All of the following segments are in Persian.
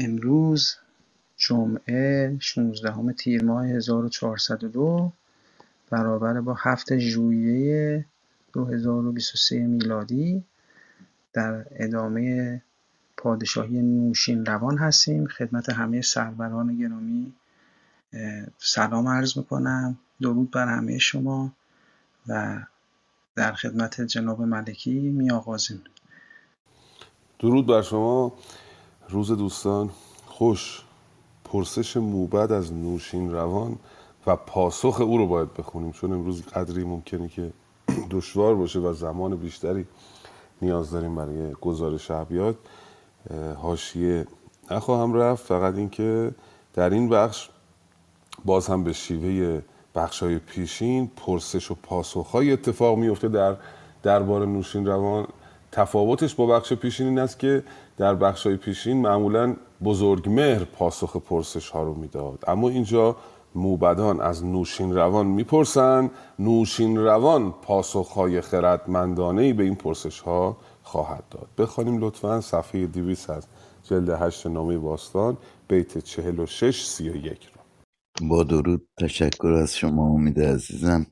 امروز جمعه 16 تیر ماه 1402 برابر با 7 ژوئیه 2023 میلادی. در ادامه پادشاهی نوشین روان هستیم. خدمت همه سروران گرامی سلام عرض می‌کنم. درود بر همه شما و در خدمت جناب ملکی می آغازیم درود بر شما. روز دوستان خوش پرسش موبد از نوشین روان و پاسخ او رو باید بخونیم چون امروز قدری ممکنه که دشوار باشه و زمان بیشتری نیاز داریم برای گزارش ابیات. حاشیه نخواهم رفت فقط اینکه در این بخش باز هم به شیوه بخش های پیشین پرسش و پاسخ های اتفاق میفته در دربار نوشین روان. تفاوتش با بخش پیشین این است که در بخش های پیشین معمولا بزرگ مهر پاسخ پرسش ها رو می‌داد. اما اینجا موبدان از نوشین روان می‌پرسن. نوشین روان پاسخ های خردمندانه به این پرسش ها خواهد داد. بخوانیم لطفا صفحه دیویس از جلد هشت نامه باستان بیت چهل و شش سی و یک رو. با درود تشکر از شما امید عزیزم.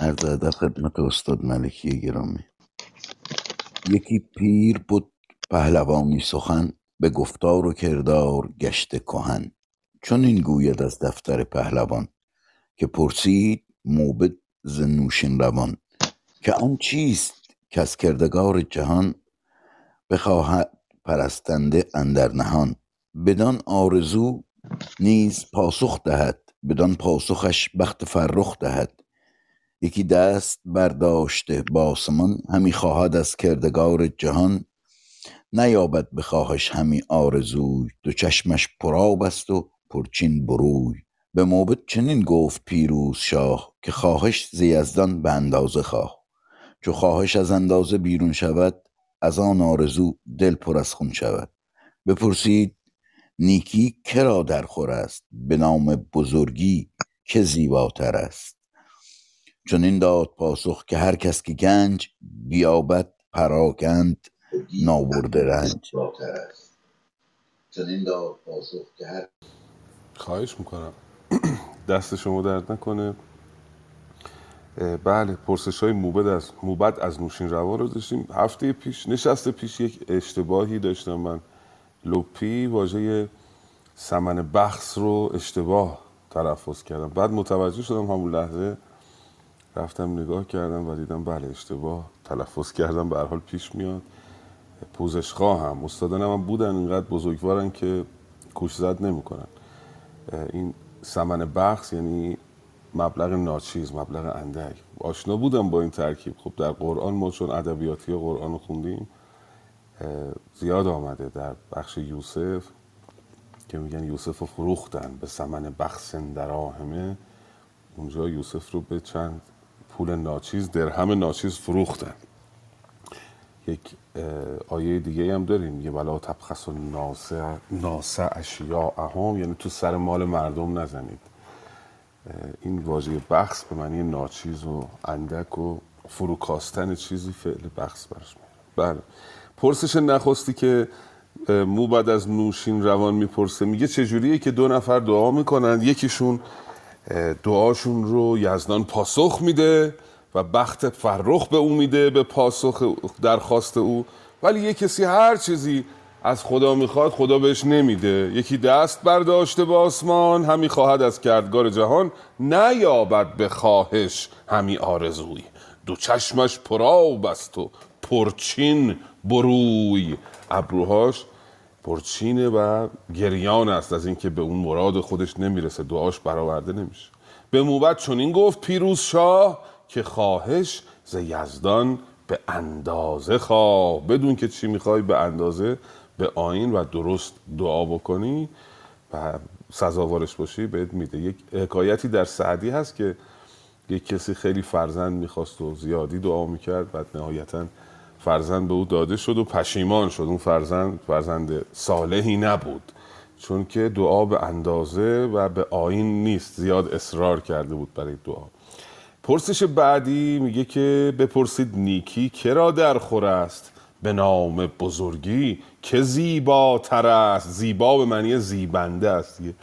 عرض ادب خدمت استاد ملکی گرامی. یکی پیر بود پهلوانی سخن به گفتار و کردار گشت کهن. چون این گوید از دفتر پهلوان که پرسید موبد ز نوشین روان که آن چیست که از کردگار جهان بخواهد پرستنده اندر نهان؟ بدان آرزو نیز پاسخ دهد بدان پاسخش بخت فرخ دهد. یکی دست برداشته با آسمان همی خواهد از کردگار جهان نیابد به خواهش همی آرزوی دو چشمش پرآب است و پرچین بروی. به موبد چنین گفت پیروز شاه که خواهش ز یزدان به اندازه خواه. چو خواهش از اندازه بیرون شود از آن آرزو دل پر از خون شود. بپرسید نیکی کرا در خور است؟ به نام بزرگی که زیباتر است؟ چون این داد پاسخ که هر کس که گنج بیابد پراگند نابرده رنج. چون داد پاسخ که هر خواهش می‌کنم. دست شما درد نکنه. بله پرسش های موبد از موبد از نوشین روان رو داشتیم. هفته پیش نشسته پیش یک اشتباهی داشتم من. لوپی واژه سمن بخص رو اشتباه تلفظ کردم. بعد متوجه شدم همون لحظه رفتم نگاه کردم و دیدم بله اشتباه تلفظ کردم. به حال پیش میاد. پوزش خواهم استادان هم بودن اینقدر بزرگوارن که کوش زد نمی‌کنن. این سمن بخص یعنی مبلغ ناچیز مبلغ اندک. آشنا بودم با این ترکیب. خب در قرآن ما چون ادبیاتی قرآن رو خوندیم زیاد آمده در بخش یوسف که میگن یوسف رو فروختن به سمن بخصن دراهمه اونجا یوسف رو به چند پول ناچیز درهم ناچیز فروختن. یک آیه دیگه هم داریم. میگه ولا تبخس و ناسه اشیا اهم. یعنی تو سر مال مردم نزنید. این واژه بخص به معنی ناچیز و اندک و فروکاستن چیزی فعل بخص برش بله. پرسش نخستی که مو بعد از نوشین روان می‌پرسه میگه چجوریه که دو نفر دعا می‌کنن؟ یکیشون دعاشون رو یزدان پاسخ میده. و بخت فرخ به او میده به پاسخ درخواست او. ولی یه کسی هر چیزی از خدا می‌خواد خدا بهش نمیده. یکی دست برداشته به آسمان همی خواهد از کردگار جهان نیابد به خواهش. همی آرزوی. دو چشمش پرآب است و پرچین بروی. ابروهاش پرچینه و گریان است از اینکه به اون مراد خودش نمی‌رسه. دعاش برآورده نمیشه. به موبت چنین گفت پیروز شاه که خواهش ز یزدان به اندازه خواه. بدون که چی می‌خوای به اندازه به آین و درست دعا بکنی و سزاوارش باشی بهت میده. یک حکایتی در سعدی هست که یک کسی خیلی فرزند می‌خواست و زیادی دعا می‌کرد بعد نهایتا فرزند به او داده شد و پشیمان شد. اون فرزند فرزند صالحی نبود. چون که دعا به اندازه و به آین نیست. زیاد اصرار کرده بود برای دعا. پرسش بعدی میگه که بپرسید نیکی کرا در خور است؟ به نام بزرگی که زیباتر است. زیبا به معنی زیبنده است دیگه.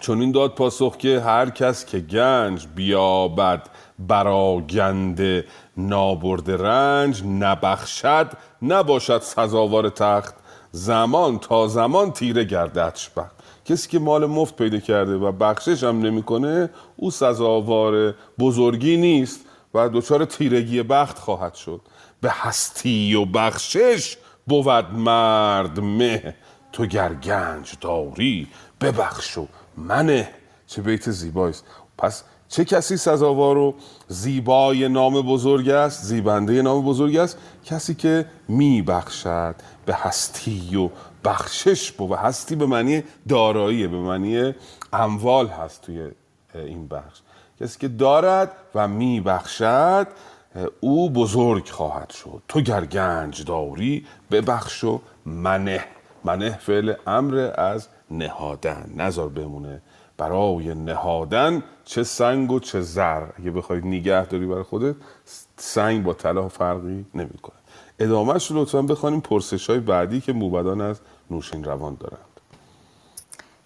چون این داد پاسخ که هر کس که گنج بیابد براگنده نابرد رنج نبخشد نباشد سزاوار تخت. زمان تا زمان تیره گرددش بخت کسی که مال مفت پیدا کرده و بخشش هم نمی‌کنه او سزاوار بزرگی نیست و دچار تیرگی بخت خواهد شد. به هستی و بخشش بود مرد مه. تو گر گنج داری ببخش و منه. چه بیت زیبایی پس چه کسی سزاوار و زیبای نام بزرگ است زیبنده نام بزرگ است؟ کسی که میبخشد به هستی و بخشش بود هستی به معنی دارایی به معنی اموال هست توی این بخش. کسی که دارد و میبخشد او بزرگ خواهد شد. تو گر گنج داری ببخش و منه. منه فعل امر از نهادن. نظر بمونه. برای نهادن چه سنگ و چه زر. اگه بخوای نگه داری برای خودت سنگ با طلا فرقی نمی‌کنه. ادامهش رو لطفا بخوانیم پرسش های بعدی که موبدان از نوشین روان دارند.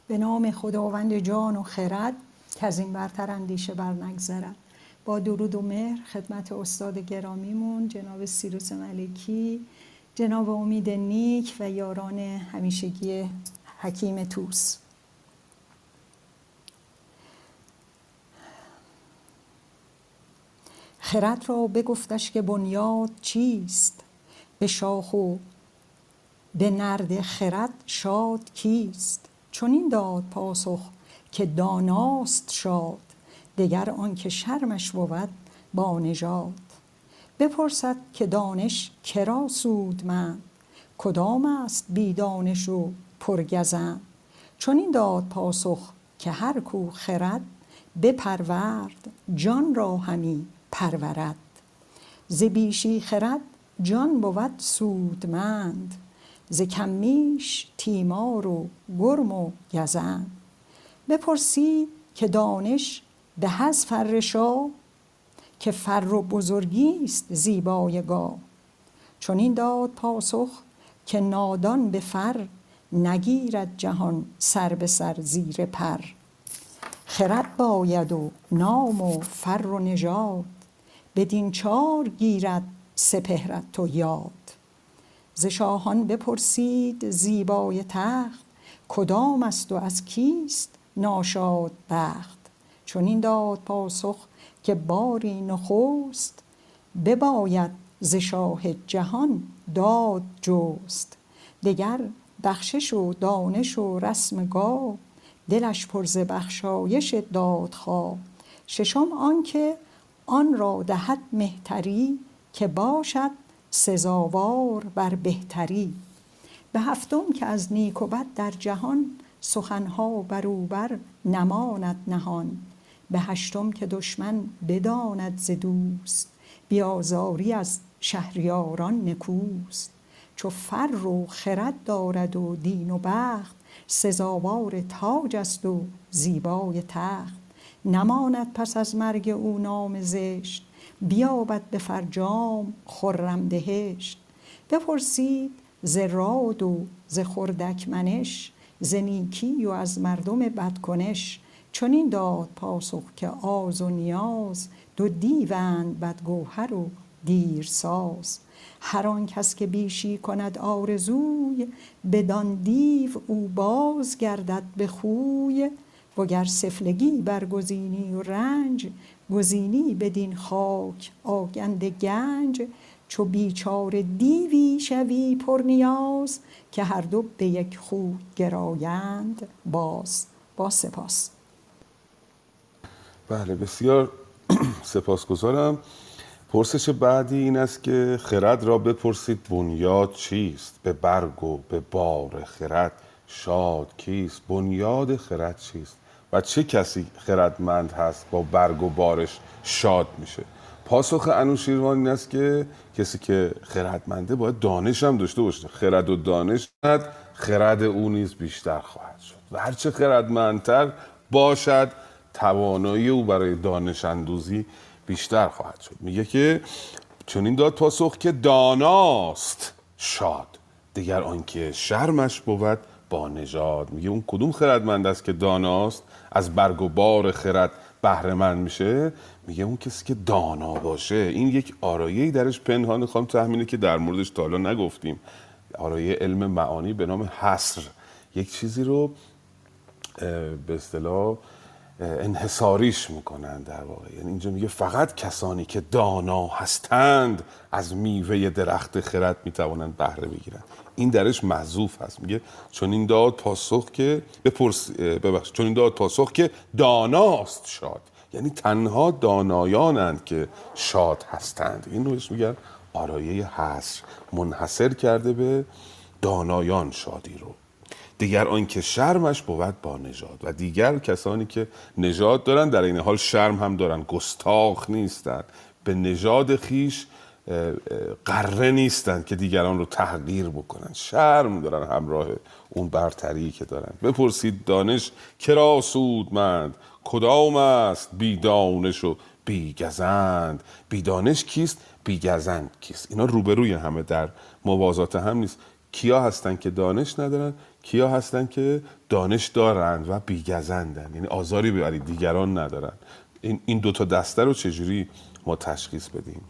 به نام خداوند جان و خرد که از این برتر اندیشه بر نگذرد با درود و مهر خدمت استاد گرامیمون جناب سیروس ملکی جناب امید نیک و یاران همیشگی حکیم توس خرد را بگفتش که بنیاد چیست؟ به شاخ و به نرد خرد شاد کیست؟ چون این داد پاسخ که داناست شاد دگر آنکه شرمش بود با نژاد. بپرسد که دانش کرا سود من؟ کدام است بی دانش و پرگزن چون این داد پاسخ که هر کو خرد بپرورد جان را همی پرورد. ز بیشی خرد جان بود سودمند. ز کمیش تیمار و گرم و گزند. بپرسید که دانش به از فرشا که فر و بزرگی است زیبای چون این داد پاسخ که نادان به فر نگیرد جهان سر به سر زیر پر. خرد باید و نام و فر و نژاد بدین چار گیرد سپهرت و یاد. ز شاهان بپرسید زیبای تخت کدام است و از کیست ناشاد بخت؟ این داد پاسخ که باری نخست بباید ز شاه جهان داد جست. دگر بخشش و دانش و رسم گاو دلش پر ز بخشایش دادخواه ششم آنکه آن را دهد مهتری که باشد سزاوار بر بهتری. به هفتم که از نیک و بد در جهان سخنها بر او بر نماند نهان. به هشتم که دشمن بداند ز دوست بیازاری از شهریاران نکوست. چو فر و خرد دارد و دین و بخت سزاوار تاج است و زیبای تخت. نماند پس از مرگ او نام زشت بیابد به فرجام خرم دهشت. بپرسید ز راد و ز خردک منش ز نیکی و از مردم بدکنش. چنین داد پاسخ که آز و نیاز دو دیوند بدگوهر و دیرساز. هر آن کس که بیشی کند آرزوی بدان دیو او باز گردد به خوی. وگر سفلگی برگزینی و رنج گزینی بدین خاک آگند گنج چو بیچاره دیوی شوی پر نیاز که هر دو به یک خو گرایند باز با سپاس. بله بسیار سپاسگزارم. پرسش بعدی این است که خرد را بپرسید بنیاد چیست؟ به برگ و به بار خرد شاد کیست؟ بنیاد خرد چیست؟ و چه کسی خردمند هست با برگ و بارش شاد میشه. پاسخ انوشیروان این است که کسی که خردمنده باید دانش هم داشته باشه. خرد و دانش خرد او نیز بیشتر خواهد شد. و هرچه خردمندتر باشد توانایی او برای دانش اندوزی بیشتر خواهد شد. میگه که چون این داد پاسخ که داناست شاد. دیگر آنکه شرمش بود با نژاد. میگه اون کدوم خردمند است که داناست؟ از برگ و بار خرد بهره مند میشه؟ میگه اون کسی که دانا باشه. این یک آرایه درش پنهان. خواهم تحمینه که در موردش تا حالا نگفتیم. آرایه علم معانی به نام حصر. یک چیزی رو به اصطلاح انحصاریش می‌کنن در واقع. یعنی اینجا میگه فقط کسانی که دانا هستند از میوه درخت خرد می‌توانند بهره بگیرند. این درش محذوف هست. میگه چون این داد پاسخ که بپرس ببخش. چون این داد پاسخ که داناست شاد. یعنی تنها دانایانند که شاد هستند. این رو میگن آرایه حصر. منحصر کرده به دانایان شادی رو. دیگر آنکه شرمش بود با نژاد. و دیگر کسانی که نژاد دارن در این حال شرم هم دارن. گستاخ نیستند به نژاد خیش قره نیستند که دیگران رو تحقیر بکنن. شرم دارن همراه اون برتری که دارن. بپرسید دانش کرا سودمند؟ کدام است بی دانش و بی گزند؟ بی دانش کیست؟ بی گزند کیست؟ اینا روبروی همه در موازات هم نیست. کیا هستن که دانش ندارن؟ کیا هستن که دانش دارند و بیگزندن یعنی آزاری ببرید دیگران ندارن. این این دو تا دسته رو چجوری ما تشخیص بدیم؟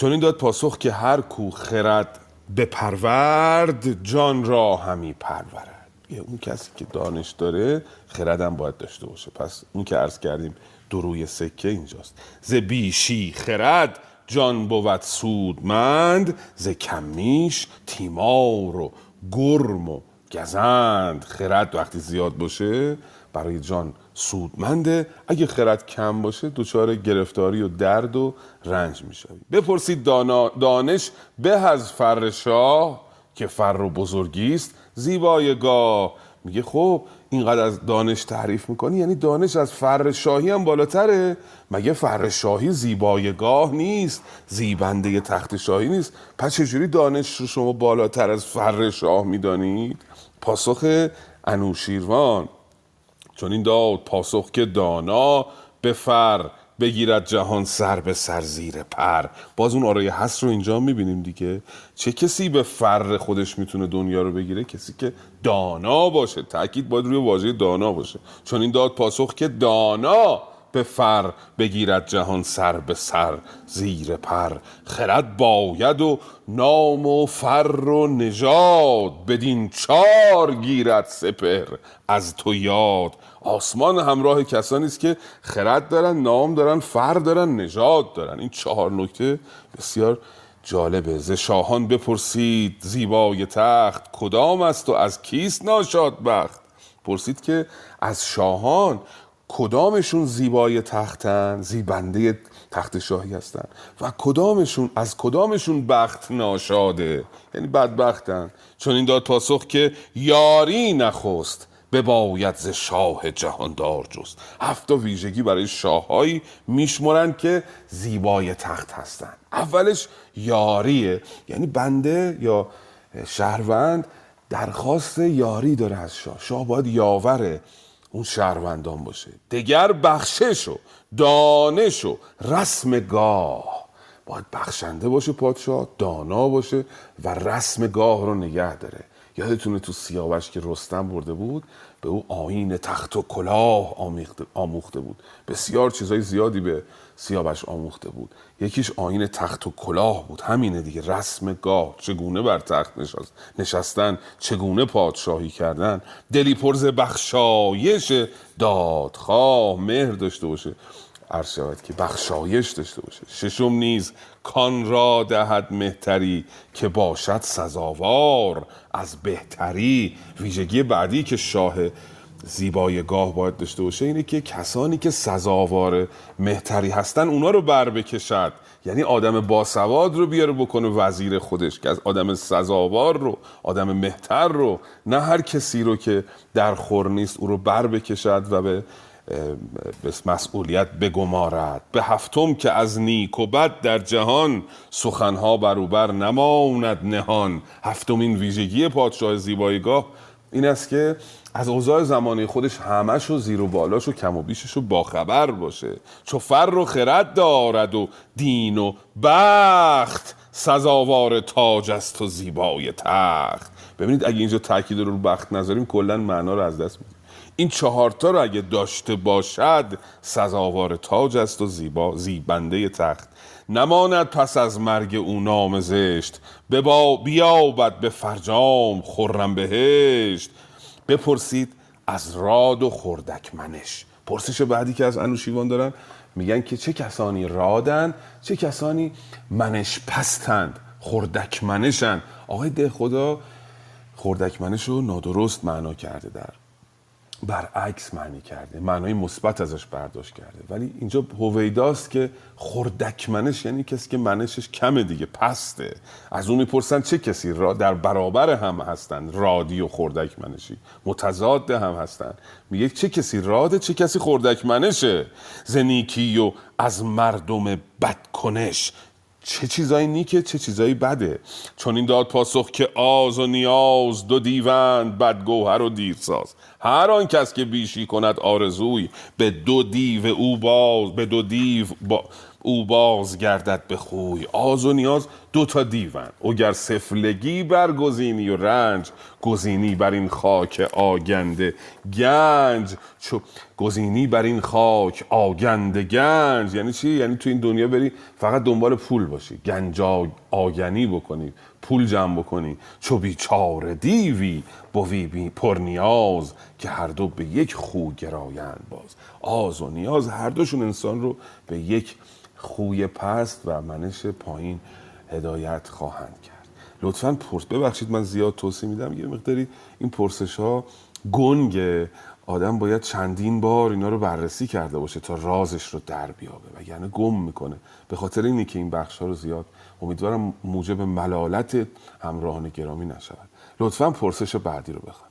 چون این داد پاسخ که هر کو خرد بپرورد جان را همی پرورد. یه اون کسی که دانش داره خردم باید داشته باشه. پس اون که عرض کردیم دو روی سکه اینجاست. ز بیشی خرد جان بود سودمند. ز کمیش تیمار و گرم و گزند. خرد وقتی زیاد باشه برای جان سودمنده اگه خرد کم باشه دچار گرفتاری و درد و رنج می‌شوی. بپرسید دانا دانش به از فر شاه که فر و بزرگی است زیبایگاه میگه خب اینقدر از دانش تعریف می‌کنی؟ یعنی دانش از فر شاهی هم بالاتره. مگه فر شاهی زیبایگاه نیست؟ زیبنده تخت شاهی نیست. پس چجوری دانش رو شما بالاتر از فر شاه می‌دانید؟ پاسخ انوشیروان. چون این داد پاسخ که دانا به فر بگیرد جهان سر به سر زیر پر. باز اون آرای هست رو اینجا می‌بینیم دیگه. چه کسی به فر خودش می‌تونه دنیا رو بگیره؟ کسی که دانا باشه. تاکید باید روی واژه دانا باشه. چون این داد پاسخ که دانا به فر بگیرد جهان سر به سر زیر پر. خرد باید و نام و فر و نژاد بدین چار گیرد سپر از تو یاد. آسمان همراه کسانی است که خرد دارن نام دارن فر دارن نژاد دارن. این چهار نکته بسیار جالبه. ز شاهان بپرسید زیبای تخت کدام است و از کیست ناشاد بخت پرسید که از شاهان. کدامشون زیبای تختن؟ زیبنده تخت شاهی هستن. و کدامشون از کدامشون بخت ناشاده؟ یعنی بدبختن. چون این داد پاسخ که یاری نخست بباید ز شاه جهاندار جست. هفت تا ویژگی برای شاههایی میشمرند که زیبای تخت هستند اولش یاریه. یعنی بنده یا شهروند درخواست یاری داره از شاه. شاه باید یاوره. اون شهروندان باشه. دگر بخشش و دانش و رسم گاه. باید بخشنده باشه پادشاه دانا باشه و رسم گاه رو نگه داره. یادتونه تو سیاوش که رستم برده بود به او آین تخت و کلاه آموخته بود. بسیار چیزهای زیادی به سیاوش آموخته بود. یکیش آین تخت و کلاه بود. همینه دیگه. رسم گاه. چگونه بر تخت نشست نشستن؟ چگونه پادشاهی کردن؟ دلی پرز بخشایش دادخواه. مهر داشته باشه. عرض که بخشایش داشته باشه. ششم نیز کان را دهد مهتری که باشد سزاوار. از بهتری ویژگی بعدی که شاه زیبای گاه باید داشته باشه اینه که کسانی که سزاوار مهتری هستن اونا رو بر بکشد. یعنی آدم باسواد رو بیاره بکنه وزیر خودش که از آدم سزاوار رو آدم مهتر رو. نه هر کسی رو که در خور نیست او رو بر بکشد و به به مسئولیت بگمارد. به هفتم که از نیک و بد در جهان سخنها بروبر نماند نهان. هفتمین ویژگی پادشاه زیبایگاه این است که از اوضاع زمانی خودش همش و زیر و بالاش و کم و بیشش و باخبر باشه. چو فر و خرد دارد و دین و بخت سزاوار تاج است و زیبای تخت. ببینید اگه اینجا تاکید رو رو بخت نذاریم کلا معنا رو از دست میدیم. این چهارتا رو اگه داشته باشد سزاوار تاج است و زیبا زیبنده تخت. نماند پس از مرگ او نام زشت. ببا بیابد به فرجام خرم بهشت. بپرسید از راد و خردک منش. پرسش بعدی که از انوشیوان دارن میگن که چه کسانی رادن چه کسانی منش پستند خردک منشن. آقای ده خدا خردک منش رو نادرست معنا کرده در برعکس معنی کرده. معنای مثبت ازش برداشت کرده. ولی اینجا هویداست که خردک منش یعنی کسی که منشش کمه دیگه پسته. از اون می‌پرسن چه کسی را در برابر هم هستند رادی و خردک منشی متضاد هم هستند میگه چه کسی راده چه کسی خردک منشه زنیکی و از مردم بدکنش. چه چیزایی نیکه چه چیزایی بده. چون این داد پاسخ که آز و نیاز دو دیوند بدگوهر و دیرساز. هر آن کس که بیشی کند آرزوی به دو دیو او باز به دو دیو با او باز گردد به خوی. آز و نیاز دو تا دیون اگر سفلگی برگزینی و رنج گزینی بر این خاک آگنده گنج. چو گزینی بر این خاک آگنده گنج. یعنی چی؟ یعنی تو این دنیا بری فقط دنبال پول باشی. گنج آگنی بکنی. پول جمع بکنی. چو بیچاره دیوی بوی بی پر نیاز که هر دو به یک خو گرایند باز. آز و نیاز هر دوشون انسان رو به یک خوی پست و منش پایین هدایت خواهند کرد. لطفا پرس ببخشید من زیاد توضیح میدم. یه مقداری این پرسش ها گنگه آدم باید چندین بار اینا رو بررسی کرده باشه تا رازش رو در بیابه. و یعنی گم می‌کنه. به خاطر اینه که این بخش ها رو زیاد امیدوارم موجب ملالت همراهان گرامی نشود. لطفا پرسش بعدی رو بخوان.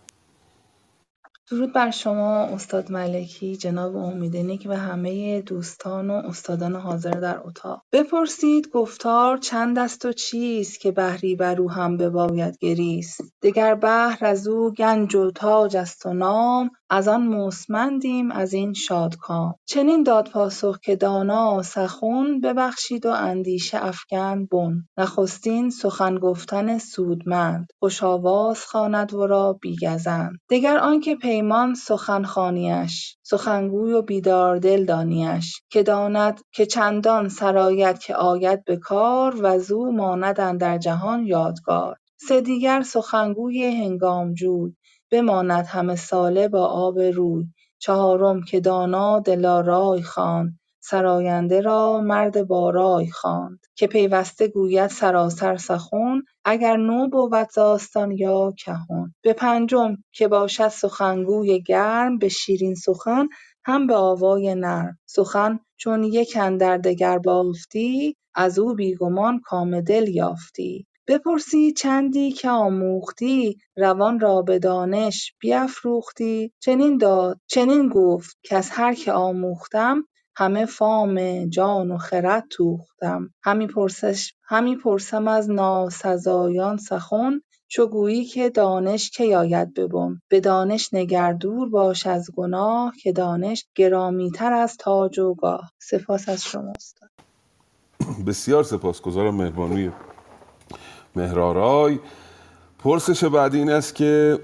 درود بر شما استاد ملکی جناب امیدنیک و همه دوستان و استادان حاضر در اتاق. بپرسید گفتار چند است و چیست که بحری بر او هم بباید گریست؟ دگر بحر از او گنج و تاج است و نام از آن مستمندیم از این شادکام. چنین داد پاسخ که دانا سخن ببخشید و اندیشه افکند بن. نخستین سخن گفتن سودمند. خوش آواز خواند ورا بی گزند دگر آنکه پیمان سخن خوانیش سخنگوی و بیداردل دانیش که داند که چندان سرآید که آید به کار وزو ماند اندر جهان یادگار. سه دیگر سخنگوی هنگامجوی بماند همه ساله با آب روی. چهارم که دانا دلارای خواند سراینده را مرد با رای خواند که پیوسته گوید سراسر سخن اگر نو بود ز آستان یا کهن. به پنجم که باشد سخنگوی گرم به شیرین سخن هم به آوای نرم. سخن چون یک اندر دگر بافتی از او بی گمان کام دل یافتی. بپرسید چندی که آموختی روان را به دانش بیفروختی. چنین داد چنین گفت کز هر که آموختم همه فام جان و خرد توختم. همی پرسم از ناسزایان سخن چو گویی که دانش کی آید به به دانش نگر دور باش از گناه که دانش گرامیتر از تاج و گاه. سپاس از شما استاد. بسیار سپاسگزارم مهربانی مهرارای پرسش بعدی این است که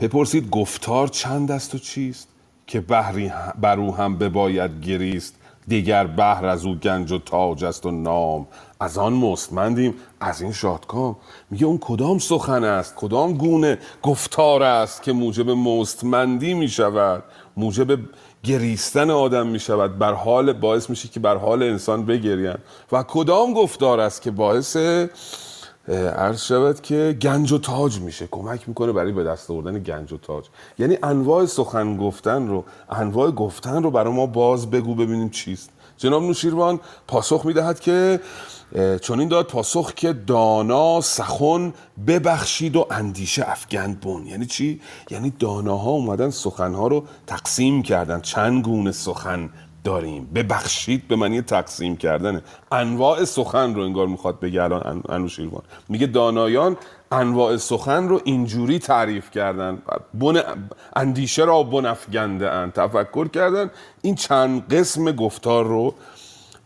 بپرسید گفتار چند است و چیست؟ که بحری بر او هم بباید گریست دیگر بحر از او گنج و تاج است و نام. از آن مستمندیم از این شادکام. میگه اون کدام سخن است؟ کدام گونه گفتار است که موجب مستمندی می‌شود؟ موجب گریستن آدم می‌شود. بر حال باعث میشه که بر حال انسان بگرین. و کدام گفتار است که باعث عرض شود که گنج و تاج میشه. کمک می‌کنه برای به دست آوردن گنج و تاج. یعنی انواع سخن گفتن رو انواع گفتن رو برای ما باز بگو ببینیم چیست. جناب نوشیروان پاسخ می‌دهد که چون این داد پاسخ که دانا سخن ببخشید و اندیشه افگند بون یعنی چی؟ یعنی داناها اومدن سخنها رو تقسیم کردن. چند گونه سخن داریم. ببخشید به معنی تقسیم کردنه انواع سخن رو انگار می‌خواد بگه الان انوشیروان میگه دانایان انواع سخن رو اینجوری تعریف کردن. بن... اندیشه را بنفگنده اند تفکر کردن. این چند قسم گفتار رو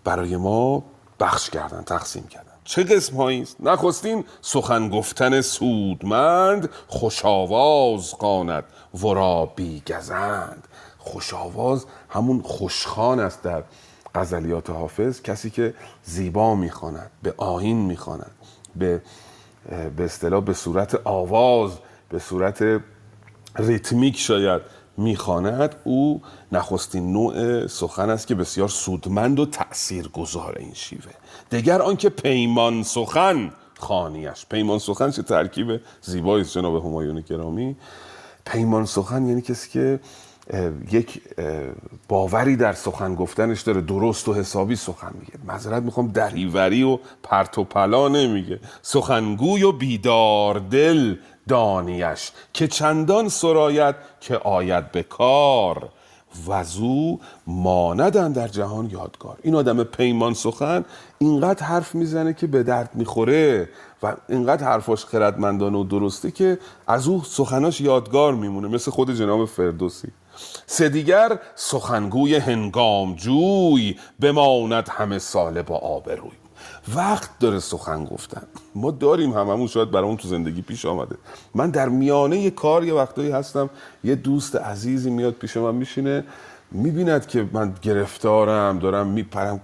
برای ما بخش کردن تقسیم کردن. چه قسم هایی است؟ نخستین سخن گفتن سودمند خوش آواز قاند ورا بیگزند. خوش آواز همون خوشخان است در غزلیات حافظ کسی که زیبا می‌خواند به آین می‌خواند به به اصطلاح به صورت آواز به صورت ریتمیک شاید می‌خواند او نخستین نوع سخن است که بسیار سودمند و تأثیر گذار این شیوه. دگر آنکه پیمان سخن خانیش پیمان سخن چه ترکیب زیبایی جناب همایون گرامی. پیمان سخن یعنی کسی که یک باوری در سخن گفتنش داره درست و حسابی سخن میگه. معذرت می‌خوام دریوری و پرت و پلا نمیگه. سخنگوی و بیدار دل دانیش که چندان سرایت که آید به کار. وزو ماندن در جهان یادگار. این آدم پیمان سخن اینقدر حرف می‌زنه که به درد می‌خوره و اینقدر حرفاش خردمندانه و درسته که از او سخناش یادگار میمونه. مثل خود جناب فردوسی. سه دیگر سخنگوی هنگام جوی بماند همه ساله با آبروی. وقت داره سخن گفتن. ما داریم هممون شاید برامون تو زندگی پیش آمده. من در میانه یه کار یه وقتایی هستم یه دوست عزیزی میاد پیش من میشینه می‌بیند که من گرفتارم دارم میپرم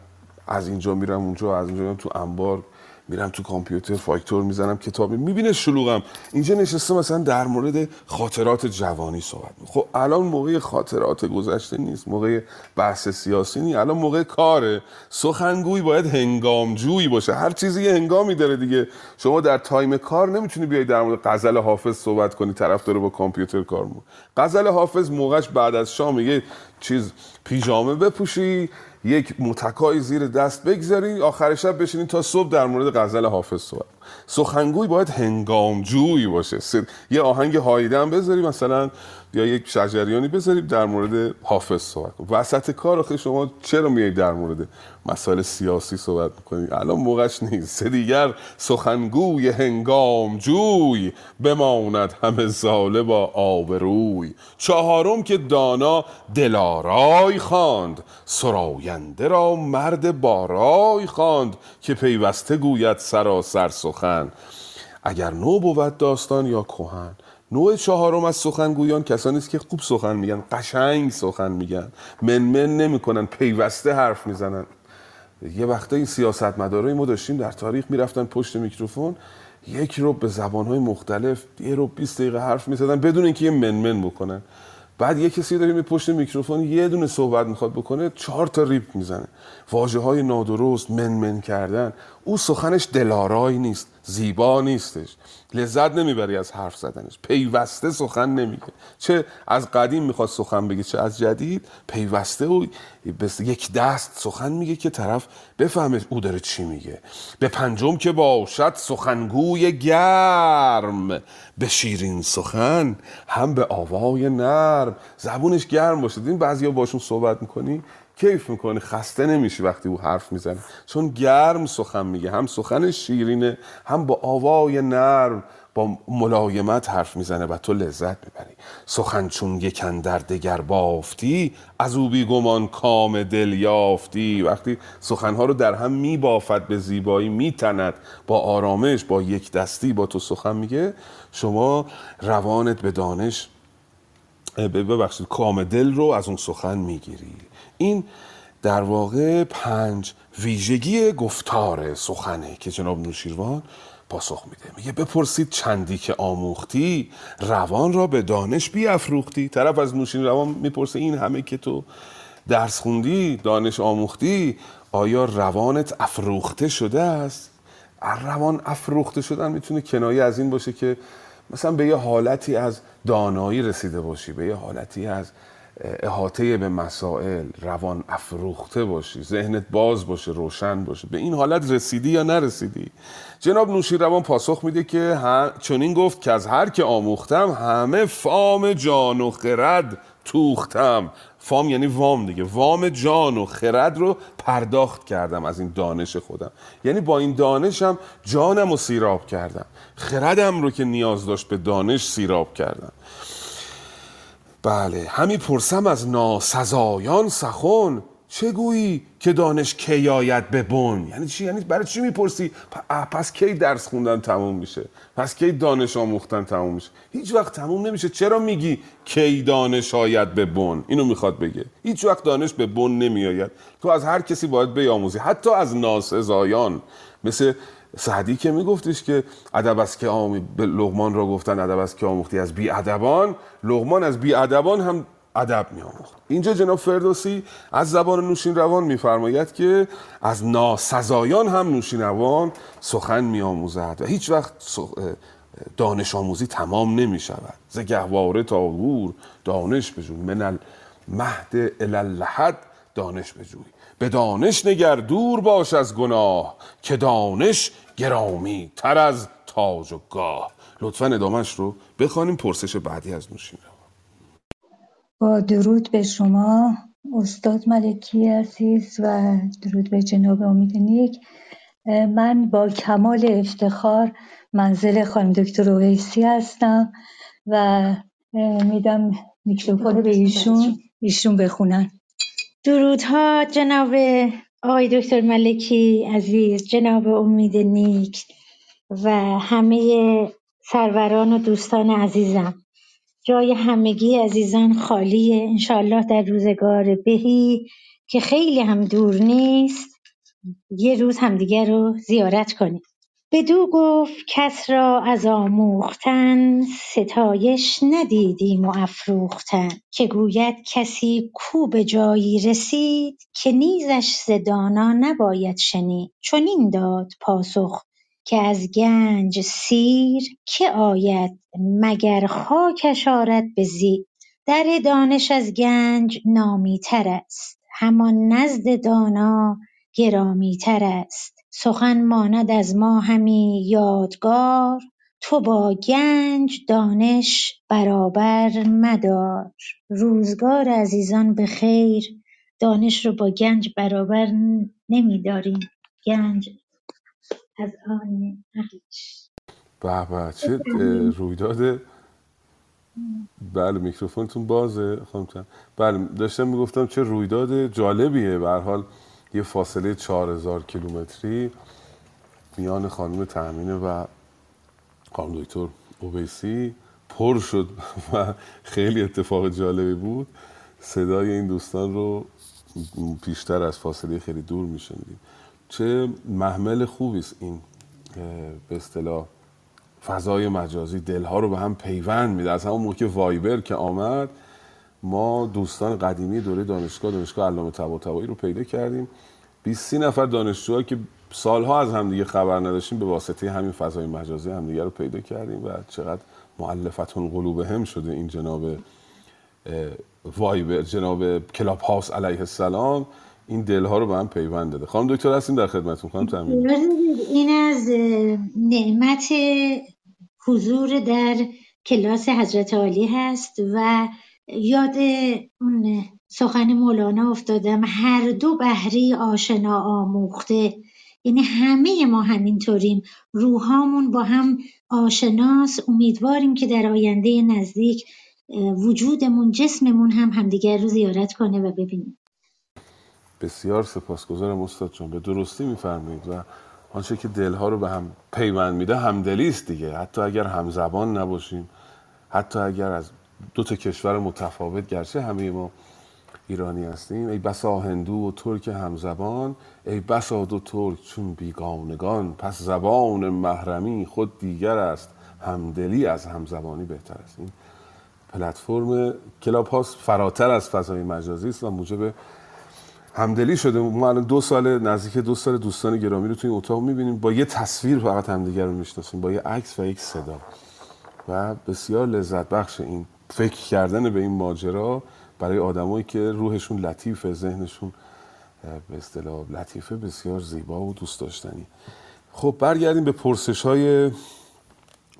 از اینجا میرم اونجا از اینجا میرم تو انبار. میرم تو کامپیوتر فاکتور می‌زنم کتاب می‌بینه شلوغم. اینجا نشسته مثلا در مورد خاطرات جوانی صحبت خب الان موقع خاطرات گذشته نیست موقع بحث سیاسی نیست الان موقع کاره سخنگوی باید هنگامجویی باشه. هر چیزی یه هنگامی داره دیگه. شما در تایم کار نمی‌تونی بیای در مورد غزل حافظ صحبت کنی طرف داره با کامپیوتر کار می‌کنه. غزل حافظ موقعش بعد از شام یه چیز پیژامه بپوشی. یک متکای زیر دست بگذاری آخر شب بشینی تا صبح در مورد غزل حافظ صحبت سخنگوی باید هنگامجویی باشه. یه آهنگ هایده هم بذاری مثلا یا یک شجریانی بذاریم در مورد حافظ صحبت کنیم. وسط کار آخه شما چرا میایید در مورد مسائل سیاسی صحبت می‌کنید الان موقعش نیست. دیگر سخنگوی هنگام جوی بماند همه زاله با آبروی. چهارم که دانا دلارای خواند سراینده را مرد بارای خواند که پیوسته گوید سراسر سخن. اگر نو بود داستان یا کهن نوع چهارم از سخنگویان کسانی است که خوب سخن میگن قشنگ سخن میگن. منمن نمی‌کنن پیوسته حرف می‌زنن. یه وقتا سیاست مدارای ما داشتیم در تاریخ می‌رفتن پشت میکروفون یک رو به زبانهای مختلف یه رو 20 دقیقه حرف می‌زدن بدون اینکه یه منمن بکنن. بعد یه کسی داریم پشت میکروفون یه دونه صحبت می‌خواد بکنه چهار تا ریپ می‌زنه. واجه های نادرست منمن کردن. او سخنش دلارای نیست. زیبا نیستش. لذت نمی‌بری از حرف زدنش. پیوسته سخن نمیگه. چه از قدیم می‌خواد سخن بگه چه از جدید پیوسته و یک دست سخن میگه که طرف بفهمه او داره چی میگه. به پنجم که باشد سخنگوی گرم. به شیرین سخن هم به آوای نرم. زبونش گرم باشه. بعضیا باشون صحبت می‌کنی؟ کیف می‌کنه خسته نمیشی وقتی او حرف می‌زنه؟ چون گرم سخن میگه. هم سخن شیرینه هم با آوای نرم با ملایمت حرف می‌زنه و تو لذت می‌بری. سخن چون یکن در دگر بافتی از او بیگمان کام دل یافتی. وقتی سخنها رو در هم میبافد به زیبایی میتند با آرامش با یک دستی با تو سخن میگه. شما روانت به دانش ببخشید کام دل رو از اون سخن می‌گیری. این در واقع پنج ویژگی گفتار سخنه که جناب نوشیروان پاسخ میده. میگه بپرسید چندی که آموختی روان را به دانش بیافروختی. طرف از نوشین روان می‌پرسه این همه که تو درس خوندی دانش آموختی آیا روانت افروخته شده است؟ روان افروخته شدن می‌تونه کنایه از این باشه که مثلا به یه حالتی از دانایی رسیده باشی به یه حالتی از احاطه به مسائل روان افروخته باشی ذهنت باز باشه روشن باشه. به این حالت رسیدی یا نرسیدی؟ جناب نوشیروان پاسخ میده که چنین گفت که از هر که آموختم همه فام جان و خرد توختم. فام یعنی وام دیگه. وام جان و خرد رو پرداخت کردم از این دانش خودم. یعنی با این دانشم جانم رو سیراب کردم. خردم رو که نیاز داشت به دانش سیراب کردم. بله همی پرسم از ناسزایان سخن چه گویی که دانش کی آید به بن؟ یعنی چی؟ یعنی برای چی می‌پرسی؟ پس کی درس خوندن تموم میشه؟ پس کی دانش آموختن تموم میشه؟ هیچ وقت تموم نمیشه. چرا میگی کی دانش آید به بن؟ اینو می‌خواد بگه. هیچ وقت دانش به بن نمیآید. تو از هر کسی باید بیاموزی. حتی از ناسزایان. مثل سعدی که میگفتش که ادب است که به لغمان را گفتن ادب است که آموختی از بی ادبان لغمان از بی ادبان هم ادب میآموخت. اینجا جناب فردوسی از زبان نوشین روان میفرماید که از ناسزایان هم نوشین روان سخن میآموزد و هیچ وقت دانش آموزی تمام نمی شود ز گهواره تا غور دانش بجوی. من المهد الالحد دانش بجوی. به دانش نگر دور باش از گناه که دانش گرامی تر از تاج و گاه. لطفا ادامهش رو بخوانیم پرسش بعدی از نوشین با درود به شما استاد ملکی عزیز و درود به جناب امید نیک. من با کمال افتخار منزل خانم دکتر اویسی هستم و میدم میکروفون به ایشون ایشون بخونن. درودها جناب آقای دکتر ملکی عزیز جناب امید نیک و همه سروران و دوستان عزیزم. جای همگی عزیزان خالیه انشاءالله در روزگار بهی که خیلی هم دور نیست یه روز همدیگه رو زیارت کنیم. بدو گفت کس را از آموختن ستایش ندیدیم و افروختن که گوید کسی کو به جایی رسید که نیزش ز دانا نباید شنید. چنین داد پاسخ که از گنج سیر که آید مگر خاکش آرد به زیر. در دانش از گنج نامیتر است همان نزد دانا گرامیتر است. سخن ماند از ما همی یادگار تو با گنج دانش برابر مدار. روزگار عزیزان به خیر دانش رو با گنج برابر نمیداریم. گنج از آن عقلش به به چه رویداد؟ بله میکروفونتون بازه خانم بله داشتم می‌گفتم چه رویداد جالبیه. به حال یه فاصله 4000 کیلومتری میان خانم تامینه و خانم دکتر اوبیسی پر شد و خیلی اتفاق جالبی بود. صدای این دوستان رو پیشتر از فاصله خیلی دور میشنیدیم. چه محمل خوبی است این به اصطلاح فضای مجازی. دلها رو به هم پیوند میده. از همون موقع وایبر که آمد ما دوستان قدیمی دوره دانشگاه دانشگاه علامه طباطبایی رو پیدا کردیم. 20 نفر دانشجوها که سالها از همدیگه خبر نداشتیم به واسطه همین فضای مجازی همدیگه رو پیدا کردیم و چقدر معلفتون قلوب هم شده این جناب وایبر جناب کلاب هاوس علیه السلام. این دلها رو به هم پیوند داده. خانم دکتر هستیم در خدمتتون. خانم تامین این از نعمت حضور در کلاس حضرت عالی هست و یاد اون سخن مولانا افتادم. هر دو بهری آشنا آموخته. یعنی همه ما همینطوریم. روحامون با هم آشناس امیدواریم که در آینده نزدیک وجودمون جسممون هم همدیگر رو زیارت کنه و ببینیم. بسیار سپاسگزارم استاد جان. به درستی میفرمایید و آنچه که دلها رو به هم پیوند میده همدلی است دیگه. حتی اگر همزبان نباشیم حتی اگر از دو تا کشور متفاوت گرچه همه ما ایرانی هستیم. ای بسا هندو و ترک همزبان ای بسا دو ترک چون بیگانگان. پس زبان محرمی خود دیگر است همدلی از همزبانی بهتر است. این پلتفرم کلاب هاست فراتر از فضای مجازی است و موجب همدلی شده. ما الان دو سال نزدیک دو سال دوستان گرامی رو توی این اتاق می‌بینیم. با یه تصویر فقط همدیگر رو می‌شناسیم با یه عکس و یک صدا. و بسیار لذت بخش این فکر کردن به این ماجرا برای آدمایی که روحشون لطیفه ذهنشون به اصطلاح لطیفه بسیار زیبا و دوست داشتنی. خب برگردیم به پرسش های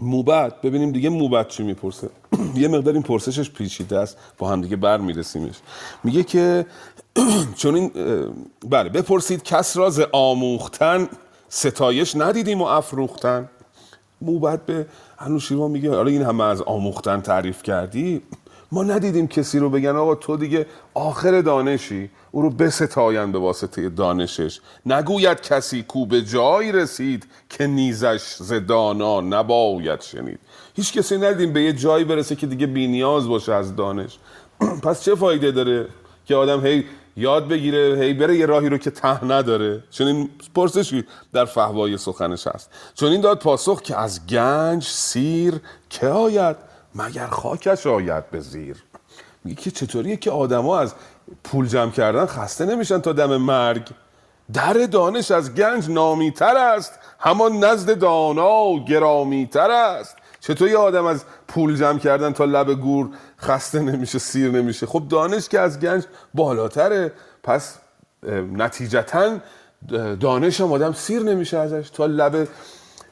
موبت ببینیم دیگه موبت چی می‌پرسه. یه مقدار این پرسشش پیچیده است. با هم دیگه بر میرسیمش میگه که چون این بله بپرسید کس را ز آموختن ستایش ندیدیم و افروختن؟ موبت به انوشیروان میگه آره این همه از آموختن تعریف کردی؟ ما ندیدیم کسی رو بگن آقا تو دیگه آخر دانشی او رو بستاین به واسطه دانشش. نگوید کسی کو به جایی رسید که نیزش ز دانا نباید شنید. هیچ کسی ندیدیم به یه جایی برسه که دیگه بینیاز باشه از دانش. پس چه فایده داره که آدم هی یاد بگیره هی بره یه راهی رو که ته نداره. چون این پرسشی در فهوای سخنش هست. چون این داد پاسخ که از گنج سیر که آید مگر خاکش آید به زیر. میگه که چطوریه که آدما از پول جمع کردن خسته نمیشن تا دم مرگ؟ در دانش از گنج نامیتر است. همان نزد دانا گرامیتر است. چطور یه آدم از پول جمع کردن تا لب گور خسته نمیشه سیر نمیشه؟ خب دانش که از گنج بالاتره. پس نتیجتا دانش هم آدم سیر نمیشه ازش. تا لب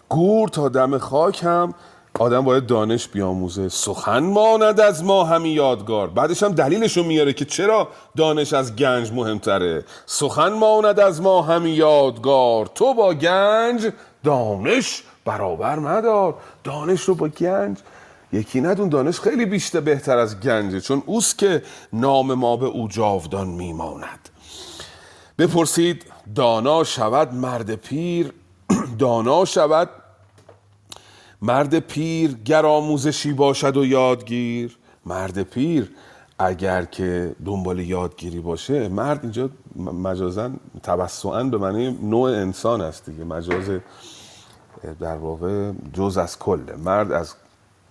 گور تا دم خاک هم آدم باید دانش بیاموزه. سخن ماند از ما همی یادگار. بعدش هم دلیلشو میاره که چرا دانش از گنج مهمتره. سخن ماند از ما همی یادگار. تو با گنج دانش برابر مدار دانش رو با گنج. یکی ندون دانش خیلی بیشتر بهتر از گنجه. چون اوست که نام ما به او جاودان میماند. بپرسید دانا شود مرد پیر؟ دانا شود مرد پیر گر آموزشی باشد و یادگیر؟ مرد پیر اگر که دنبال یادگیری باشه مرد اینجا مجازا توسعا به معنی نوع انسان است دیگه. مجاز در واقع جز از کله. مرد از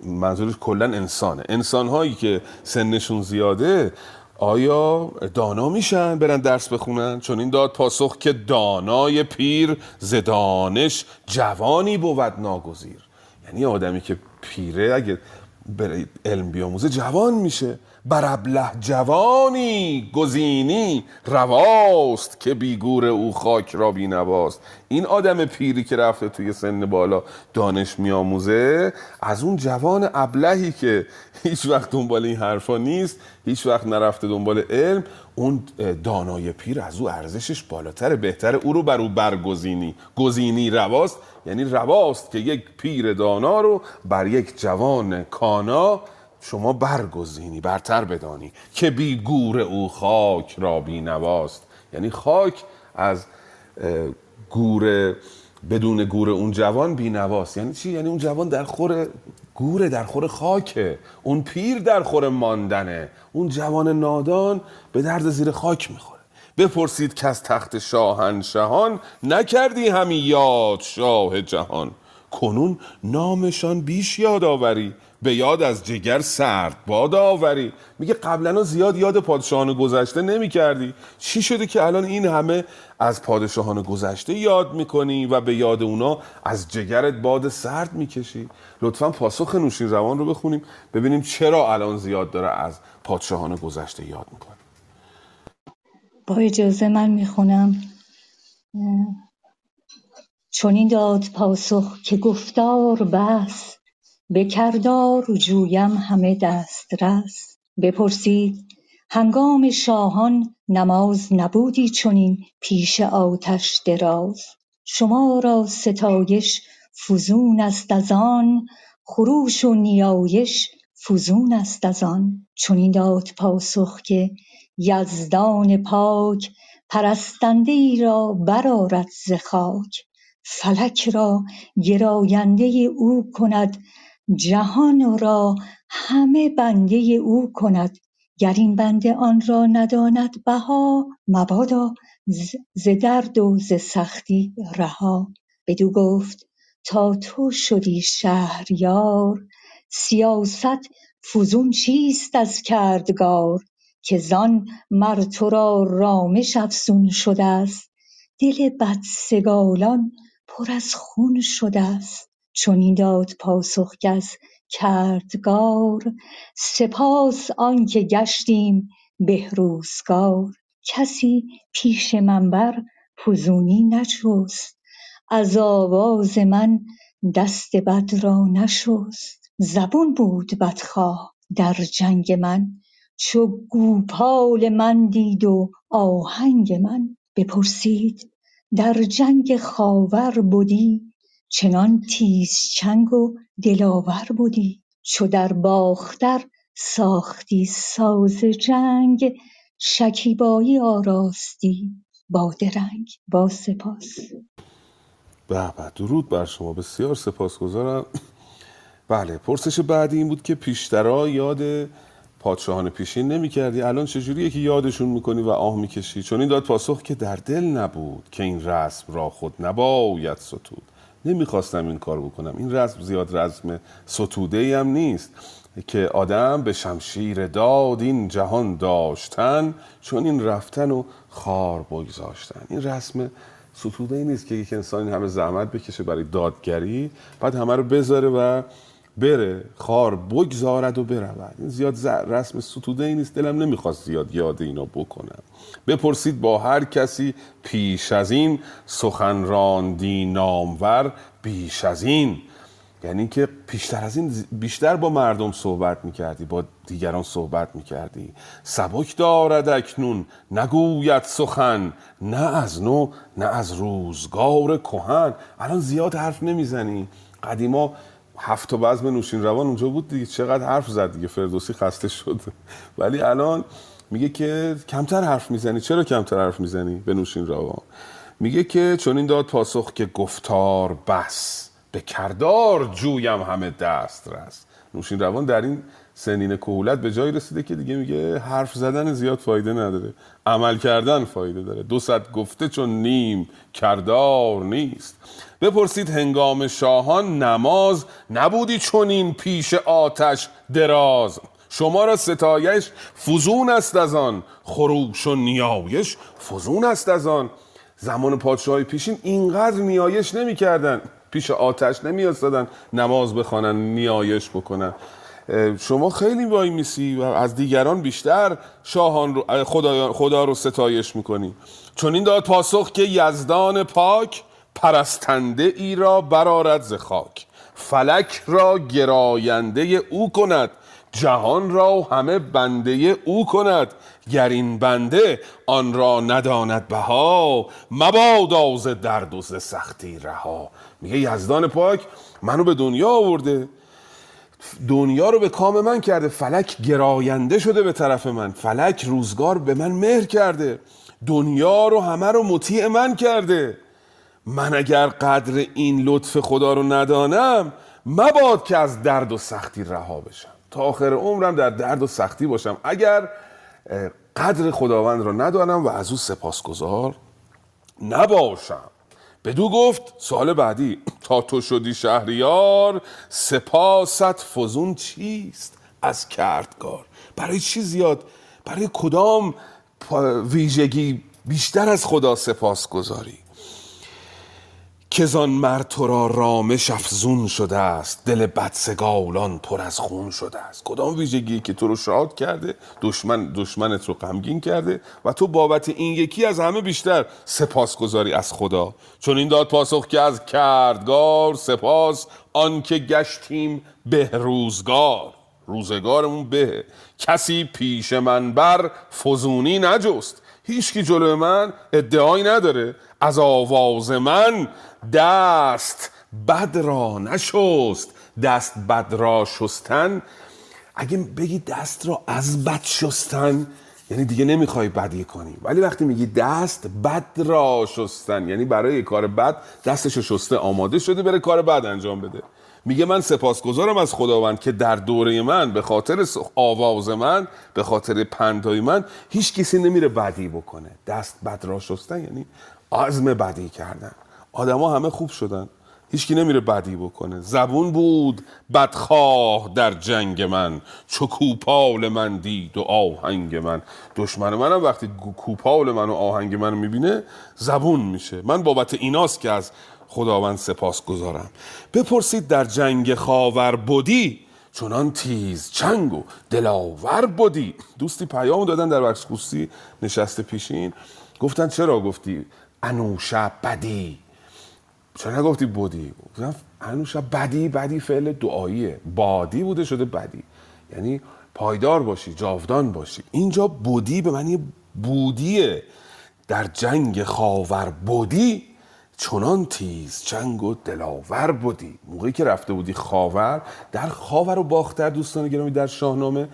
منظورش کلا انسانه. انسان هایی که سنشون زیاده آیا دانا میشن برن درس بخونن؟ چون این داد پاسخ که دانای پیر زدانش جوانی بود ناگزیر. یعنی آدمی که پیره اگه بره علم بیاموزه جوان میشه. بر ابله جوانی گزینی رواست که بیگور او خاک را بینواست. این آدم پیری که رفته توی سن بالا دانش میآموزه از اون جوان ابلهی که هیچ وقت دنبال این حرفا نیست هیچ وقت نرفته دنبال علم اون دانای پیر از او ارزشش بالاتر بهتره او رو بر او برگزینی. گزینی رواست یعنی رواست که یک پیر دانا رو بر یک جوان کانا شما برگزینی برتر بدانی که بی گور او خاک را بی نواست. یعنی خاک از گور بدون گور اون جوان بی نواست. یعنی چی؟ یعنی اون جوان در خور گوره در خور خاکه اون پیر در خور ماندنه اون جوان نادان به درد زیر خاک می‌خوره. بپرسید که از تخت شاهنشهان نکردی همی یاد شاه جهان. کنون نامشان بیش یاد آوری. به یاد از جگر سرد باد آوری. میگه قبلا زیاد یاد پادشاهان گذشته نمی کردی چی شده که الان این همه از پادشاهان گذشته یاد می‌کنی و به یاد اونا از جگرت باد سرد می‌کشی؟ لطفا پاسخ نوشین روان رو بخونیم ببینیم چرا الان زیاد داره از پادشاهان گذشته یاد می‌کنه. با اجازه من می‌خونم. چون این داد پاسخ که گفتار بس به کردار جویم همه دسترس بپرسید هنگام شاهان نماز نبودی چنین پیش آتش دراز؟ شما را ستایش فزون است از آن خروش و نیایش فزون است از آن. چنین داد پاسخ که یزدان پاک پرستنده ای را برآرد ز خاک. فلک را گراینده او کند جهان را همه بنده او کند گر این بنده آن را نداند بها مبادا ز درد و ز سختی رها. بدو گفت تا تو شدی شهریار سیاست فزون چیست از کردگار؟ که زان مر تو را رامش افزون شدست دل بدسگالان پر از خون شدست چنین داد پاسخ کز کردگار سپاس آنکه گشتیم بهروزگار کسی پیش من بر فزونی نجست از آواز من دست بد را نشست. زبون بود بدخواه در جنگ من چو گوپال من دید و آهنگ من. بپرسید در جنگ خاور بدی چنان تیزچنگ و دلاور بدی چو در باختر ساختی ساز جنگ شکیبایی آراستی با درنگ با سپاس. به به درود بر شما. بسیار سپاسگزارم. بله پرسش بعدی این بود که پیشترا یاد پادشاهان پیشین نمی کردی الان چجوریه که یادشون می‌کنی و آه می‌کشی؟ چون این داد پاسخ که در دل نبود که این رسم را خود نباید ستود. نمی‌خواستم این کار بکنم. این رسم زیاد رسم ستوده هم نیست که آدم به شمشیر داد این جهان داشتن چون این رفتن و خار بگذاشتن. این رسم ستوده ای نیست که یک انسان این همه زحمت بکشه برای دادگری بعد همه رو بذاره و بره خار بگذارد و برود. این زیاد رسم ستوده ای نیست. دلم نمی‌خواست زیاد یاد اینا بکنم. بپرسید با هر کسی پیش از این سخن راندی نامور بیش از این. یعنی که بیشتر از این بیشتر با مردم صحبت می‌کردی با دیگران صحبت می‌کردی. سبک دارد اکنون. نگوید سخن. نه از نو نه از روزگار کهن. الان زیاد حرف نمی‌زنی. قدیما هفت تا بزم نوشین روان اونجا بود دیگه چقدر حرف زد دیگه؟ فردوسی خسته شد. ولی الان میگه که کمتر حرف می‌زنی. چرا کمتر حرف می‌زنی به نوشین روان؟ میگه که چون این داد پاسخ که گفتار بس به کردار جویم همه دست رست نوشین روان در این سنین کهولت به جایی رسیده که دیگه میگه حرف زدن زیاد فایده نداره. عمل کردن فایده داره. دو صد گفته چون نیم کردار نیست. بپرسید هنگام شاهان نماز نبودی چنین پیش آتش دراز؟ شما را ستایش فزون است از آن. خروش و نیایش فزون است از آن. زمان پادشاهی پیشین اینقدر نیایش نمی‌کردن. پیش آتش نمیایستادن نماز بخوانن نیایش بکنن. شما خیلی وای میسی و از دیگران بیشتر شاهان رو خدا, خدا رو ستایش می‌کنی. چون این داد پاسخ که یزدان پاک پرستنده ای را برارد ز خاک. فلک را گراینده او کند جهان را همه بنده او کند. گر این بنده آن را نداند بها مبادا ز درد و سختی رها. میگه یزدان پاک منو به دنیا آورده. دنیا رو به کام من کرده. فلک گراینده شده به طرف من. فلک روزگار به من مهر کرده. دنیا رو همه رو مطیع من کرده. من اگر قدر این لطف خدا رو ندانم مباد که از درد و سختی رها بشم. تا آخر عمرم در درد و سختی باشم. اگر قدر خداوند را ندانم و از او سپاسگزار نباشم. بدو گفت سوال بعدی تا تو شدی شهریار سپاست فزون چیست از کردگار؟ برای چی زیاد؟ برای کدام ویژگی بیشتر از خدا سپاس گذاری؟ که زان مرد تو را رامش افزون شده است دل بدسگالان پر از خون شده است. کدام ویژگی که تو رو شاد کرده دشمن دشمنت رو غمگین کرده و تو بابت این یکی از همه بیشتر سپاسگزاری از خدا؟ چون این داد پاسخ که از کردگار سپاس آنکه گشتیم به روزگار. روزگارمون به. کسی پیش من بر فزونی نجست. هیچکی جلو من ادعایی نداره. از آواز من دست بد را نشست. دست بد را شستن. اگه بگی دست را از بد شستن یعنی دیگه نمی‌خوای بدی کنی. ولی وقتی میگی دست بد را شستن یعنی برای کار بد دستشو شسته آماده شده بره کار بد انجام بده. میگه من سپاسگزارم از خداوند که در دوره من به خاطر آواز من به خاطر پندهای من هیچ کسی نمیره بدی بکنه. دست بد را شستن یعنی عزم بدی کردن. آدما همه خوب شدن. هیچکی نمیره بدی بکنه. زبون بود بدخواه در جنگ من. چو کوپال من دید و آهنگ من. دشمن منم وقتی کوپال من و آهنگ من می‌بینه زبون میشه. من بابت ایناست که از خداوند سپاس گذارم بپرسید در جنگ خاور بودی؟ چنان تیز چنگ و دلاور بودی. دوستی پیام دادن در خصوصی نشسته پیشین. گفتن چرا گفتی انوشه بدی؟ چرا نگفتی بودی؟ انوشه بدی بدی فعل دعاییه. بادی بوده شده بدی. یعنی پایدار باشی جاودان باشی. اینجا بودی به معنی بودیه. در جنگ خاور بودی چنان تیز جنگ و دلاور بودی. موقعی که رفته بودی خاور در خاور و باختر دوستان گرامی در شاهنامه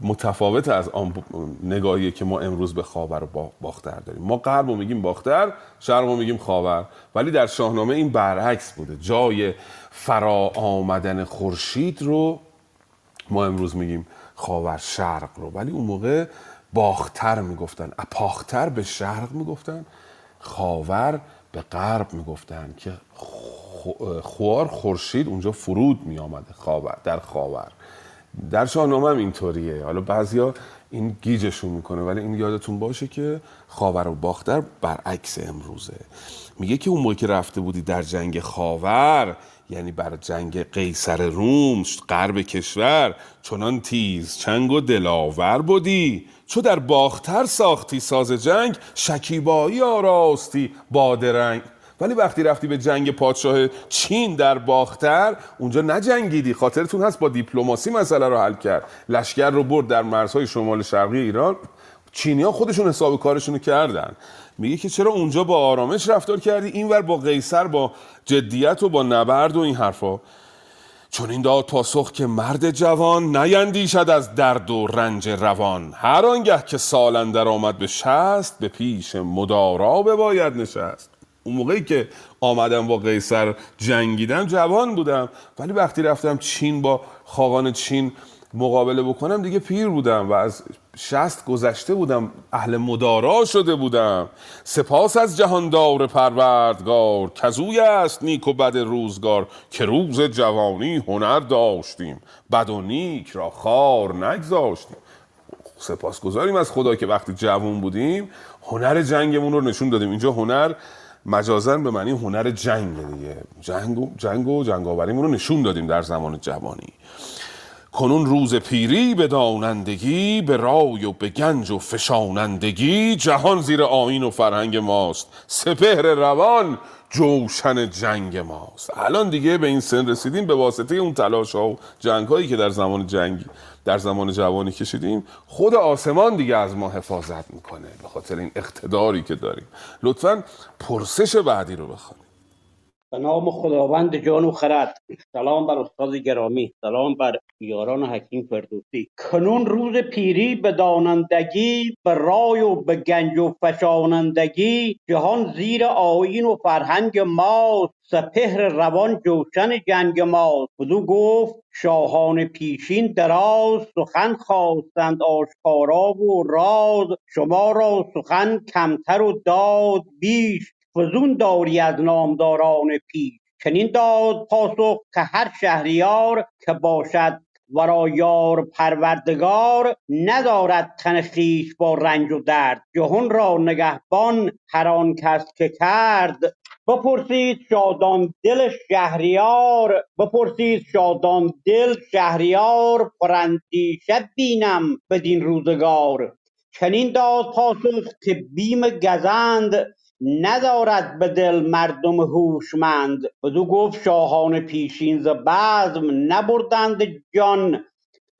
متفاوت از آن نگاهی که ما امروز به خاور و باختر داریم. ما غرب میگیم باختر شرق رو میگیم خاور. ولی در شاهنامه این برعکس بوده. جای فرا آمدن خورشید رو ما امروز میگیم خاور شرق رو. ولی اون موقع باختر می‌گفتن اپاختر به شرق می‌گفتن خاور به غرب می‌گفتن که خوار خورشید اونجا فرود می آمده خاور در خاور. در شاهنامه هم اینطوریه. حالا بعضیا این گیجشون می‌کنه ولی این یادتون باشه که خاور و باختر برعکس امروزه. میگه که اون موقع که رفته بودی در جنگ خاور یعنی بر جنگ قیصر روم غرب کشور چنان تیز چنگ و دلاور بودی. چو در باختر ساختی ساز جنگ شکیبایی آراستی بادرنگ ولی وقتی رفتی به جنگ پادشاه چین در باختر اونجا نجنگیدی. خاطرتون هست با دیپلماسی مسئله رو حل کرد. لشکر رو برد در مرزهای شمال شرقی ایران. چینی ها خودشون حساب کارشون کردن. میگه که چرا اونجا با آرامش رفتار کردی؟ اینور با قیصر با جدیت و با نبرد و این حرفا. چون این داد پاسخ که مرد جوان نیندیشد از درد و رنج روان. هر آنگه که سالندر آمد به شست به پیش مدارا باید نشست. اون موقعی که آمدم با قیصر جنگیدم جوان بودم. ولی وقتی رفتم چین با خاقان چین مقابله بکنم دیگه پیر بودم و از شست گذشته بودم اهل مدارا شده بودم. سپاس از جهاندار پروردگار کزوی است نیک و بد روزگار که روز جوانی هنر داشتیم. بد و نیک را خار نگذاشتیم. سپاس گذاریم از خدا که وقتی جوان بودیم هنر جنگمون رو نشون دادیم. اینجا هنر مجازن به معنی هنر جنگ دیگه. جنگ و جنگ و رو نشون دادیم در زمان جوانی. کنون روز پیری به دانندگی به رای و به گنج و فشانندگی جهان زیر آین و فرهنگ ماست. سپهر روان جوشن جنگ ماست. الان دیگه به این سن رسیدیم به واسطه اون تلاش ها و جنگ هایی که در زمان جنگ در زمان جوانی کشیدیم. خود آسمان دیگه از ما حفاظت می‌کنه به خاطر این اقتداری که داریم. لطفا پرسش بعدی رو بخوانیم به نام خداوند جان و خرد. سلام بر استاد گرامی. سلام بر یاران حکیم فردوسی. کنون روز پیری به دانندگی به رای و به گنج و فشانندگی جهان زیر آیین و فرهنگ ما سپهر روان جوشن جنگ ما بدو گفت شاهان پیشین دراز سخن خواستند آشکارا و راز. شما را سخن کمتر و داد بیش. فزون داری از نامداران پیش. چنین داد پاسخ که هر شهریار که باشد ورا یار پروردگار ندارد تن خویش با رنج و درد. جهان را نگهبان هر آن کس که کرد. بپرسید شادان دل شهریار. بپرسید شادان دل شهریار. پراندیشه بینم بدین روزگار. چنین داد پاسخ که بیم گزند. ندارد به دل مردم هوشمند. بدو گفت شاهان پیشین ز بزم نبردند جان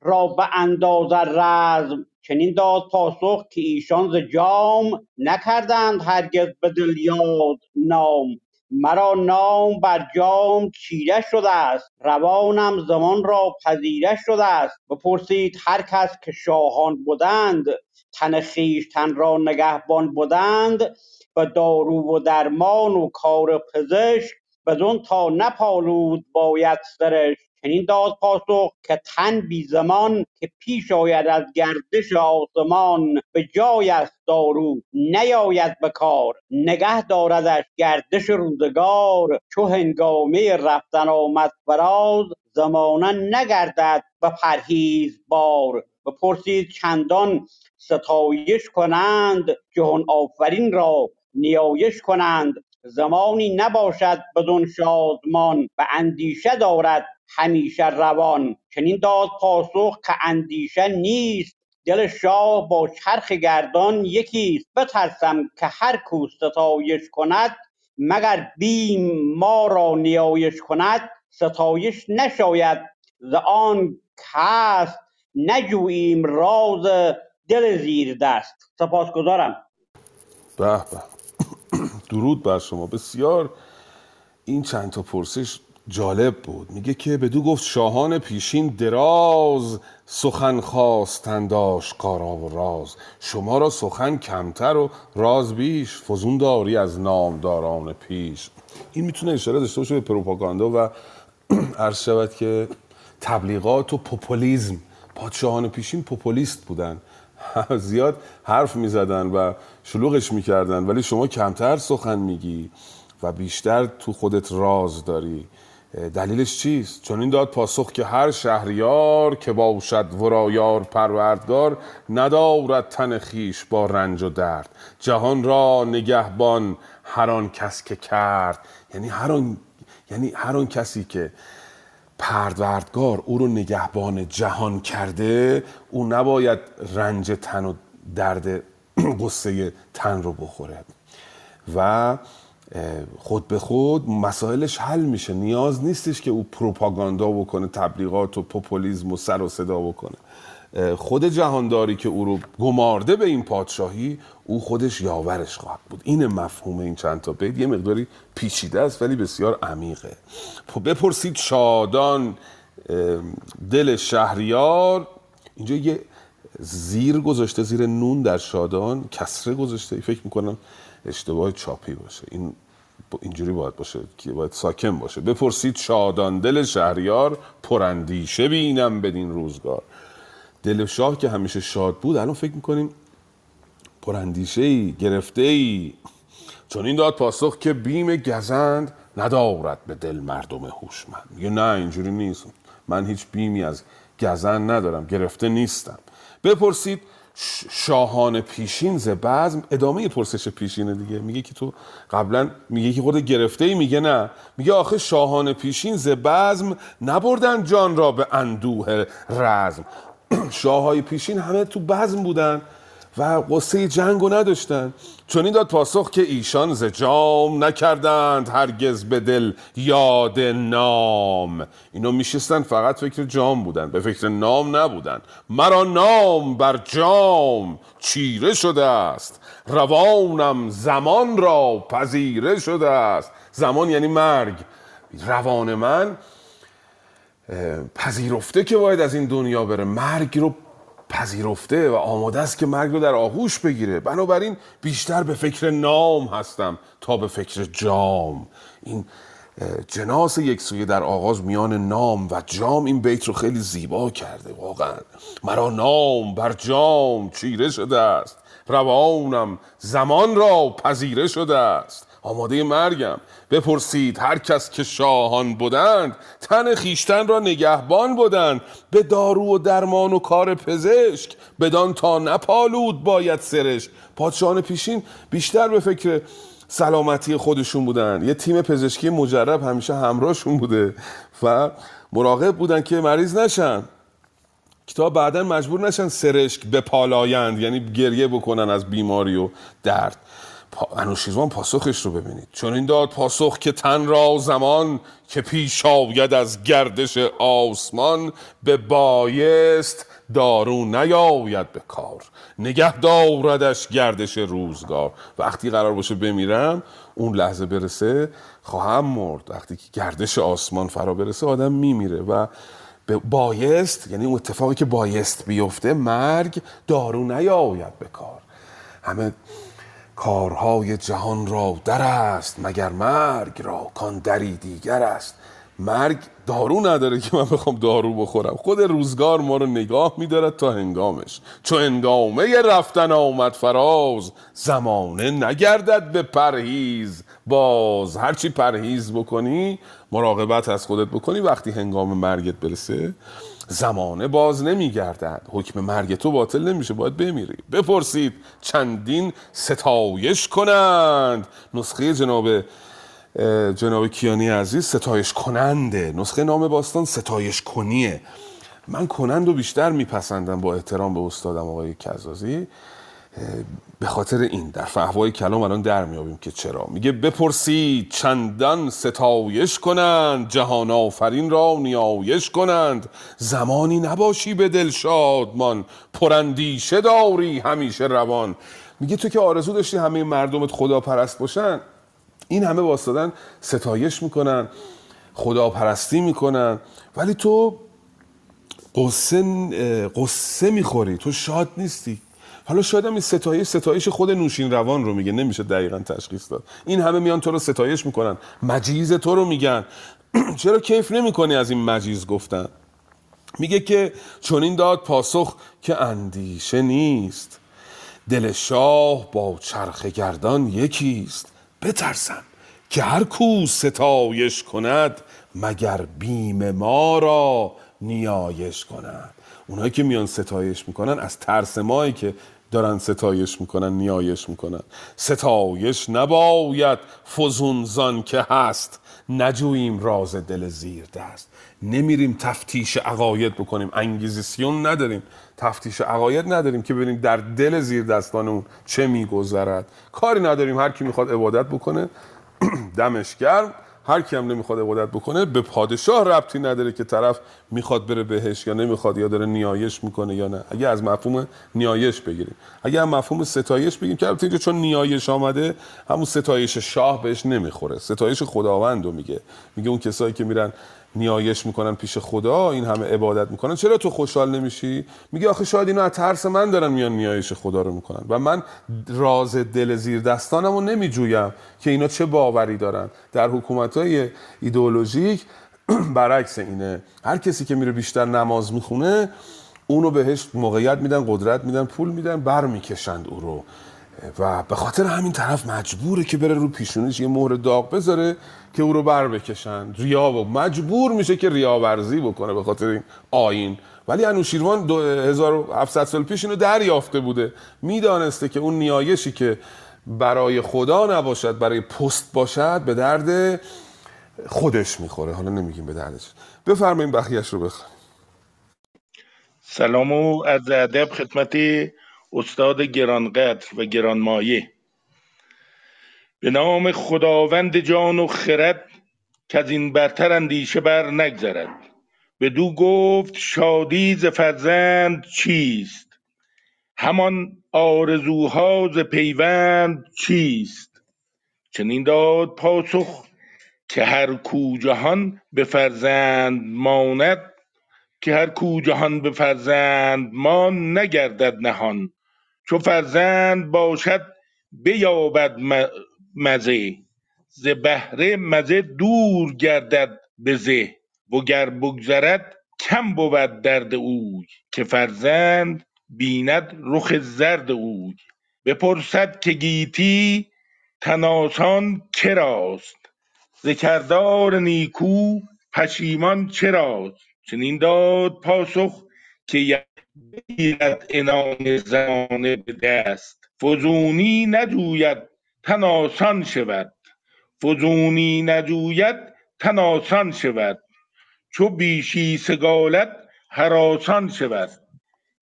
را به اندازه رزم. چنین داد پاسخ که ایشان ز جام نکردند هرگز به دل یاد نام. مرا نام بر جام چیره شده است. روانم زمان را پذیره شده است. بپرسید هر کس که شاهان بودند تن خویشتن را نگهبان بودند و دارو و درمان و کار پزشک بدون تا نپالود باید سرش. چنین داد پاسخ که تن بی زمان که پیش آید از گردش آسمان به جای است دارو نیاید به کار. نگه داردش گردش روزگار چو هنگامه رفتن آمد فراز زمانه نگردد به پرهیز بار. بپرسید چندان ستایش کنند جهان آفرین را نیایش کنند. زمانی نباشد بدون شادمان و اندیشه دارد همیشه روان. چنین داد پاسخ که اندیشه نیست. دل شاه با چرخ گردان یکیست. بترسم که هر کو ستایش کند مگر بیم ما را نیایش کند؟ ستایش نشاید. ز آن هست نجوییم راز دل زیر دست سپاسگزارم. به به. درود بر شما. بسیار این چند تا پرسش جالب بود. میگه که بدو گفت شاهان پیشین دراز سخن خواستند آشکارا و راز. شما را سخن کمتر و راز بیش فزون داری از نامداران پیش. این می‌تونه اشاره داشته باشه به پروپاگاندا و عرض شود که تبلیغات و پوپولیزم. پادشاهان پیشین پوپولیست بودن. زیاد حرف می‌زدن و شلوغش می‌کردن ولی شما کمتر سخن میگی و بیشتر تو خودت راز داری. دلیلش چیست؟ چون این داد پاسخ که هر شهریار که باشد ورا یار پروردگار ندارد تن خیش با رنج و درد. جهان را نگهبان هر آن کس که کرد. یعنی هر یعنی هر کسی که پروردگار او رو نگهبان جهان کرده او نباید رنج تن و درد قصه تن رو بخوره. و خود به خود مسائلش حل میشه. نیاز نیستش که او پروپاگاندا بکنه تبلیغات و پوپولیزم و سر و صدا بکنه. خود جهانداری که او رو گمارده به این پادشاهی او خودش یاورش خواهد بود. این مفهوم این چند تا بیت. یه مقداری پیچیده است ولی بسیار عمیقه. بپرسید شادان دل شهریار. اینجا یه زیر گذاشته زیر نون در شادان کسره گذاشته. فکر می‌کنم اشتباه چاپی باشه. این اینجوری باید باشه که باید ساکن باشه. بپرسید شادان دل شهریار پرندیشه بینم بدین روزگار. دل شاه که همیشه شاد بود الان فکر می‌کنیم پراندیشه ای گرفته ای چون این داد پاسخ که بیم گزند ندارد به دل مردم هوشمند. میگه نه اینجوری نیست. من هیچ بیمی از گزند ندارم گرفته نیستم. بپرسید شاهان پیشین ز بزم ادامه پرسش پیشینه دیگه. میگه که تو قبلا میگه که خود گرفته ای میگه نه. میگه آخه شاهان پیشین ز بزم نبردن جان را به اندوه رزم. شاههای پیشین همه تو بزم بودن و قصه جنگ رو نداشتن. چون این داد پاسخ که ایشان ز جام نکردند هرگز به دل یاد نام. اینو میشستن فقط فکر جام بودن به فکر نام نبودن. مرا نام بر جام چیره شده است. روانم زمان را پذیره شده است. زمان یعنی مرگ. روان من پذیرفته که باید از این دنیا بره. مرگ رو پذیرفته و آماده است که مرگ رو در آغوش بگیره. بنابراین بیشتر به فکر نام هستم تا به فکر جام. این جناس یک سویه در آغاز میان نام و جام این بیت رو خیلی زیبا کرده واقعا. مرا نام بر جام چیره شده است. روانم زمان را پذیره شده است. آماده مرگم. بپرسید هر کس که شاهان بودند تن خیشتن را نگهبان بودند. به دارو و درمان و کار پزشک بدان تا نپالود باید سرش پادشاهان پیشین بیشتر به فکر سلامتی خودشون بودن یه تیم پزشکی مجرب همیشه همراهشون بوده و مراقب بودن که مریض نشن. کتاب بعدا مجبور نشن سرشک بپالایند یعنی گریه بکنن از بیماری و درد. انوشیروان پاسخش رو ببینید. چون این داد پاسخ که تن را زمان که پیش آید از گردش آسمان به بایست دارو نیاید به کار. نگه داردش گردش روزگار. وقتی قرار باشه بمیرم اون لحظه برسه خواهم مرد. وقتی که گردش آسمان فرا برسه آدم میمیره و به بایست یعنی اون اتفاقی که بایست بیفته مرگ دارو نیاید به کار. همه کارهای جهان را در است مگر مرگ را؟ کان دری دیگر است. مرگ دارو نداره که من بخوام دارو بخورم. خود روزگار ما رو نگاه میدارد تا هنگامش. چو هنگامه رفتن آمد فراز زمانه نگردد به پرهیز. باز هرچی پرهیز بکنی مراقبت از خودت بکنی. وقتی هنگام مرگت برسه زمانه باز نمیگردد. حکم مرگ تو باطل نمیشه باید بمیری. بپرسید چندین ستایش کنند. نسخه جناب جناب کیانی عزیز ستایش کننده. نسخه نام باستان ستایش کنیه. من کنند و بیشتر میپسندم با احترام به استادم آقای کزازی. به خاطر این در فهوای کلام الان در میابیم که چرا؟ میگه بپرسید چندان ستایش کنند جهان آفرین را نیایش کنند. زمانی نباشی به دل شادمان پرندیشه داری همیشه روان. میگه تو که آرزو داشتی همه مردمت خدا پرست باشن این همه واسدادن ستایش می‌کنن خدا پرستی می‌کنن. ولی تو قصه قصه می‌خوری تو شاد نیستی. حالا شاید هم این ستایش ستایش خود نوشین روان رو میگه نمیشه دقیقا تشخیص داد. این همه میان تو رو ستایش می‌کنن. مجیز تو رو میگن. چرا کیف نمی‌کنی از این مجیز گفتن؟ میگه که چنین داد پاسخ که اندیشه نیست. دل شاه با چرخ گردان یکیست. بترسم که هر کو ستایش کند مگر بیم ما را نیایش کند. اونایی که میان ستایش می‌کنن از ترس مایی که دارن ستایش می‌کنن نیایش می‌کنن. ستایش نباید فزونزان که هست. نجوییم راز دل زیر دست. نمیریم تفتیش عقاید بکنیم. انگیزیسیون نداریم. تفتیش عقاید نداریم که بریم در دل زیر دستانمون چه میگذرد. کاری نداریم. هر کی می‌خواد عبادت بکنه دمش گرم. هر کی هم نمی‌خواد عبادت بکنه به پادشاه ربطی نداره که طرف می‌خواد بره بهش یا نمی‌خواد یا داره نیایش می‌کنه یا نه. اگه از مفهوم نیایش بگیریم. اگه هم مفهوم ستایش بگیم که البته اینجا چون نیایش آمده همون ستایش شاه بهش نمی‌خوره. ستایش خداوند رو میگه. میگه اون کسایی که میرن نیایش می‌کنن پیش خدا این همه عبادت می‌کنن. چرا تو خوشحال نمیشی؟ میگه آخه شاید اینو از ترس من دارن میان نیایش خدا رو می‌کنن. و من راز دل زیر دستانم رو نمیجویم که اینا چه باوری دارن. در حکومت های ایدئولوژیک برعکس اینه. هر کسی که میره بیشتر نماز می‌خونه اونو بهش موقعیت میدن قدرت میدن پول میدن بر می‌کشند او رو. و به خاطر همین طرف مجبوره که بره رو پیشونیش یه مهر داغ بذاره که او رو بر بکشن. ریا و مجبور میشه که ریاورزی بکنه به خاطر این آین ولی انوشیروان 1700 سال پیش اینو دریافته بوده. می‌دانسته که اون نیایشی که برای خدا نباشد برای پست باشد به درد خودش می‌خوره. حالا نمیگیم به دردش. بفرمایید بخیش رو بخواه سلام و از ادب خدمت استاد گرانقدر و گرانمایه. به نام خداوند جان و خرد که از این برتر اندیشه بر نگذرد. دو گفت شادی ز فرزند چیست؟ همان آرزوها ز پیوند چیست؟ چنین داد پاسخ که هر کو جهان به فرزند ماند که هر کو جهان به فرزند ما نگردد نهان. چو فرزند باشد بیابد مزه. ز بهره مزه دور گردد به زه وگر بگذرد کم بود درد اوی که فرزند بیند رخ زرد اوی. بپرسد که گیتی تن کراست؟ ز کردار نیکو پشیمان چراست؟ چنین داد پاسخ که بگیرد عنان زمانه به دست. فزونی نجوید تن آسان شود. فزونی نجوید تن آسان شود. چو بیشی سگالت هراسان شود.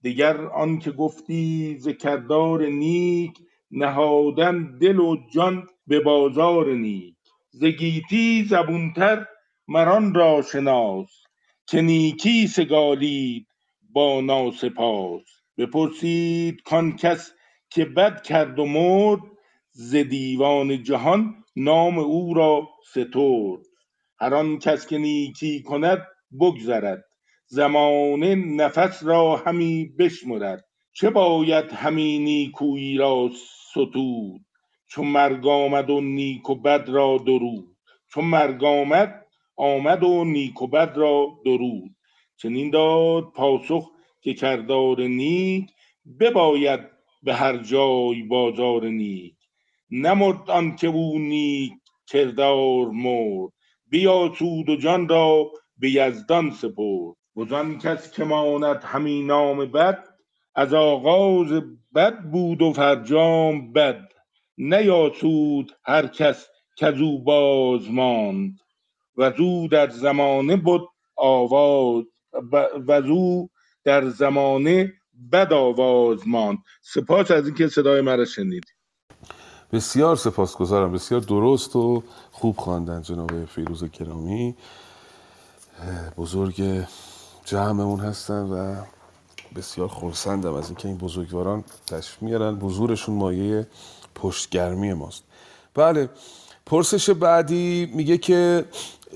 دیگر آنکه گفتی ز کردار نیک نهادن دل و جان به بازار نیک. ز گیتی زبونتر مر آن را شناس. که نیکی سگالید با ناسپاس. بپرسید کان کس که بد کرد و مرد ز دیوان جهان نام او را سترد. هر آن کس که نیکی کند بگذرد. زمانه نفس را همی بشمرد. چه باید همی نیکویی را ستود؟ چو مرگ آمد و نیک و بد را درود. چو مرگ آمد آمد و نیک و بد را درود. چنین داد پاسخ که کردار نیک بباید به هر جای بازار نیک. نمرد آن که او نیک کردار مرد. بیاسود و جان را به یزدان سپرد. وزان کس که ماند همی نام بد از آغاز بد بود و فرجام بد. نیاسود هر کس کزو باز ماند. و زو در زمانه بود آواز و زو در زمانه بد آواز ماند. سپاس از اینکه صدای مرا شنید بسیار سپاسگزارم. بسیار درست و خوب خواندن جناب فیروز کرامی. بزرگ جمعمون هستن و بسیار خورسندم از اینکه این بزرگواران تشریف میارن. حضورشون مایه پشتگرمی ماست. بله پرسش بعدی میگه که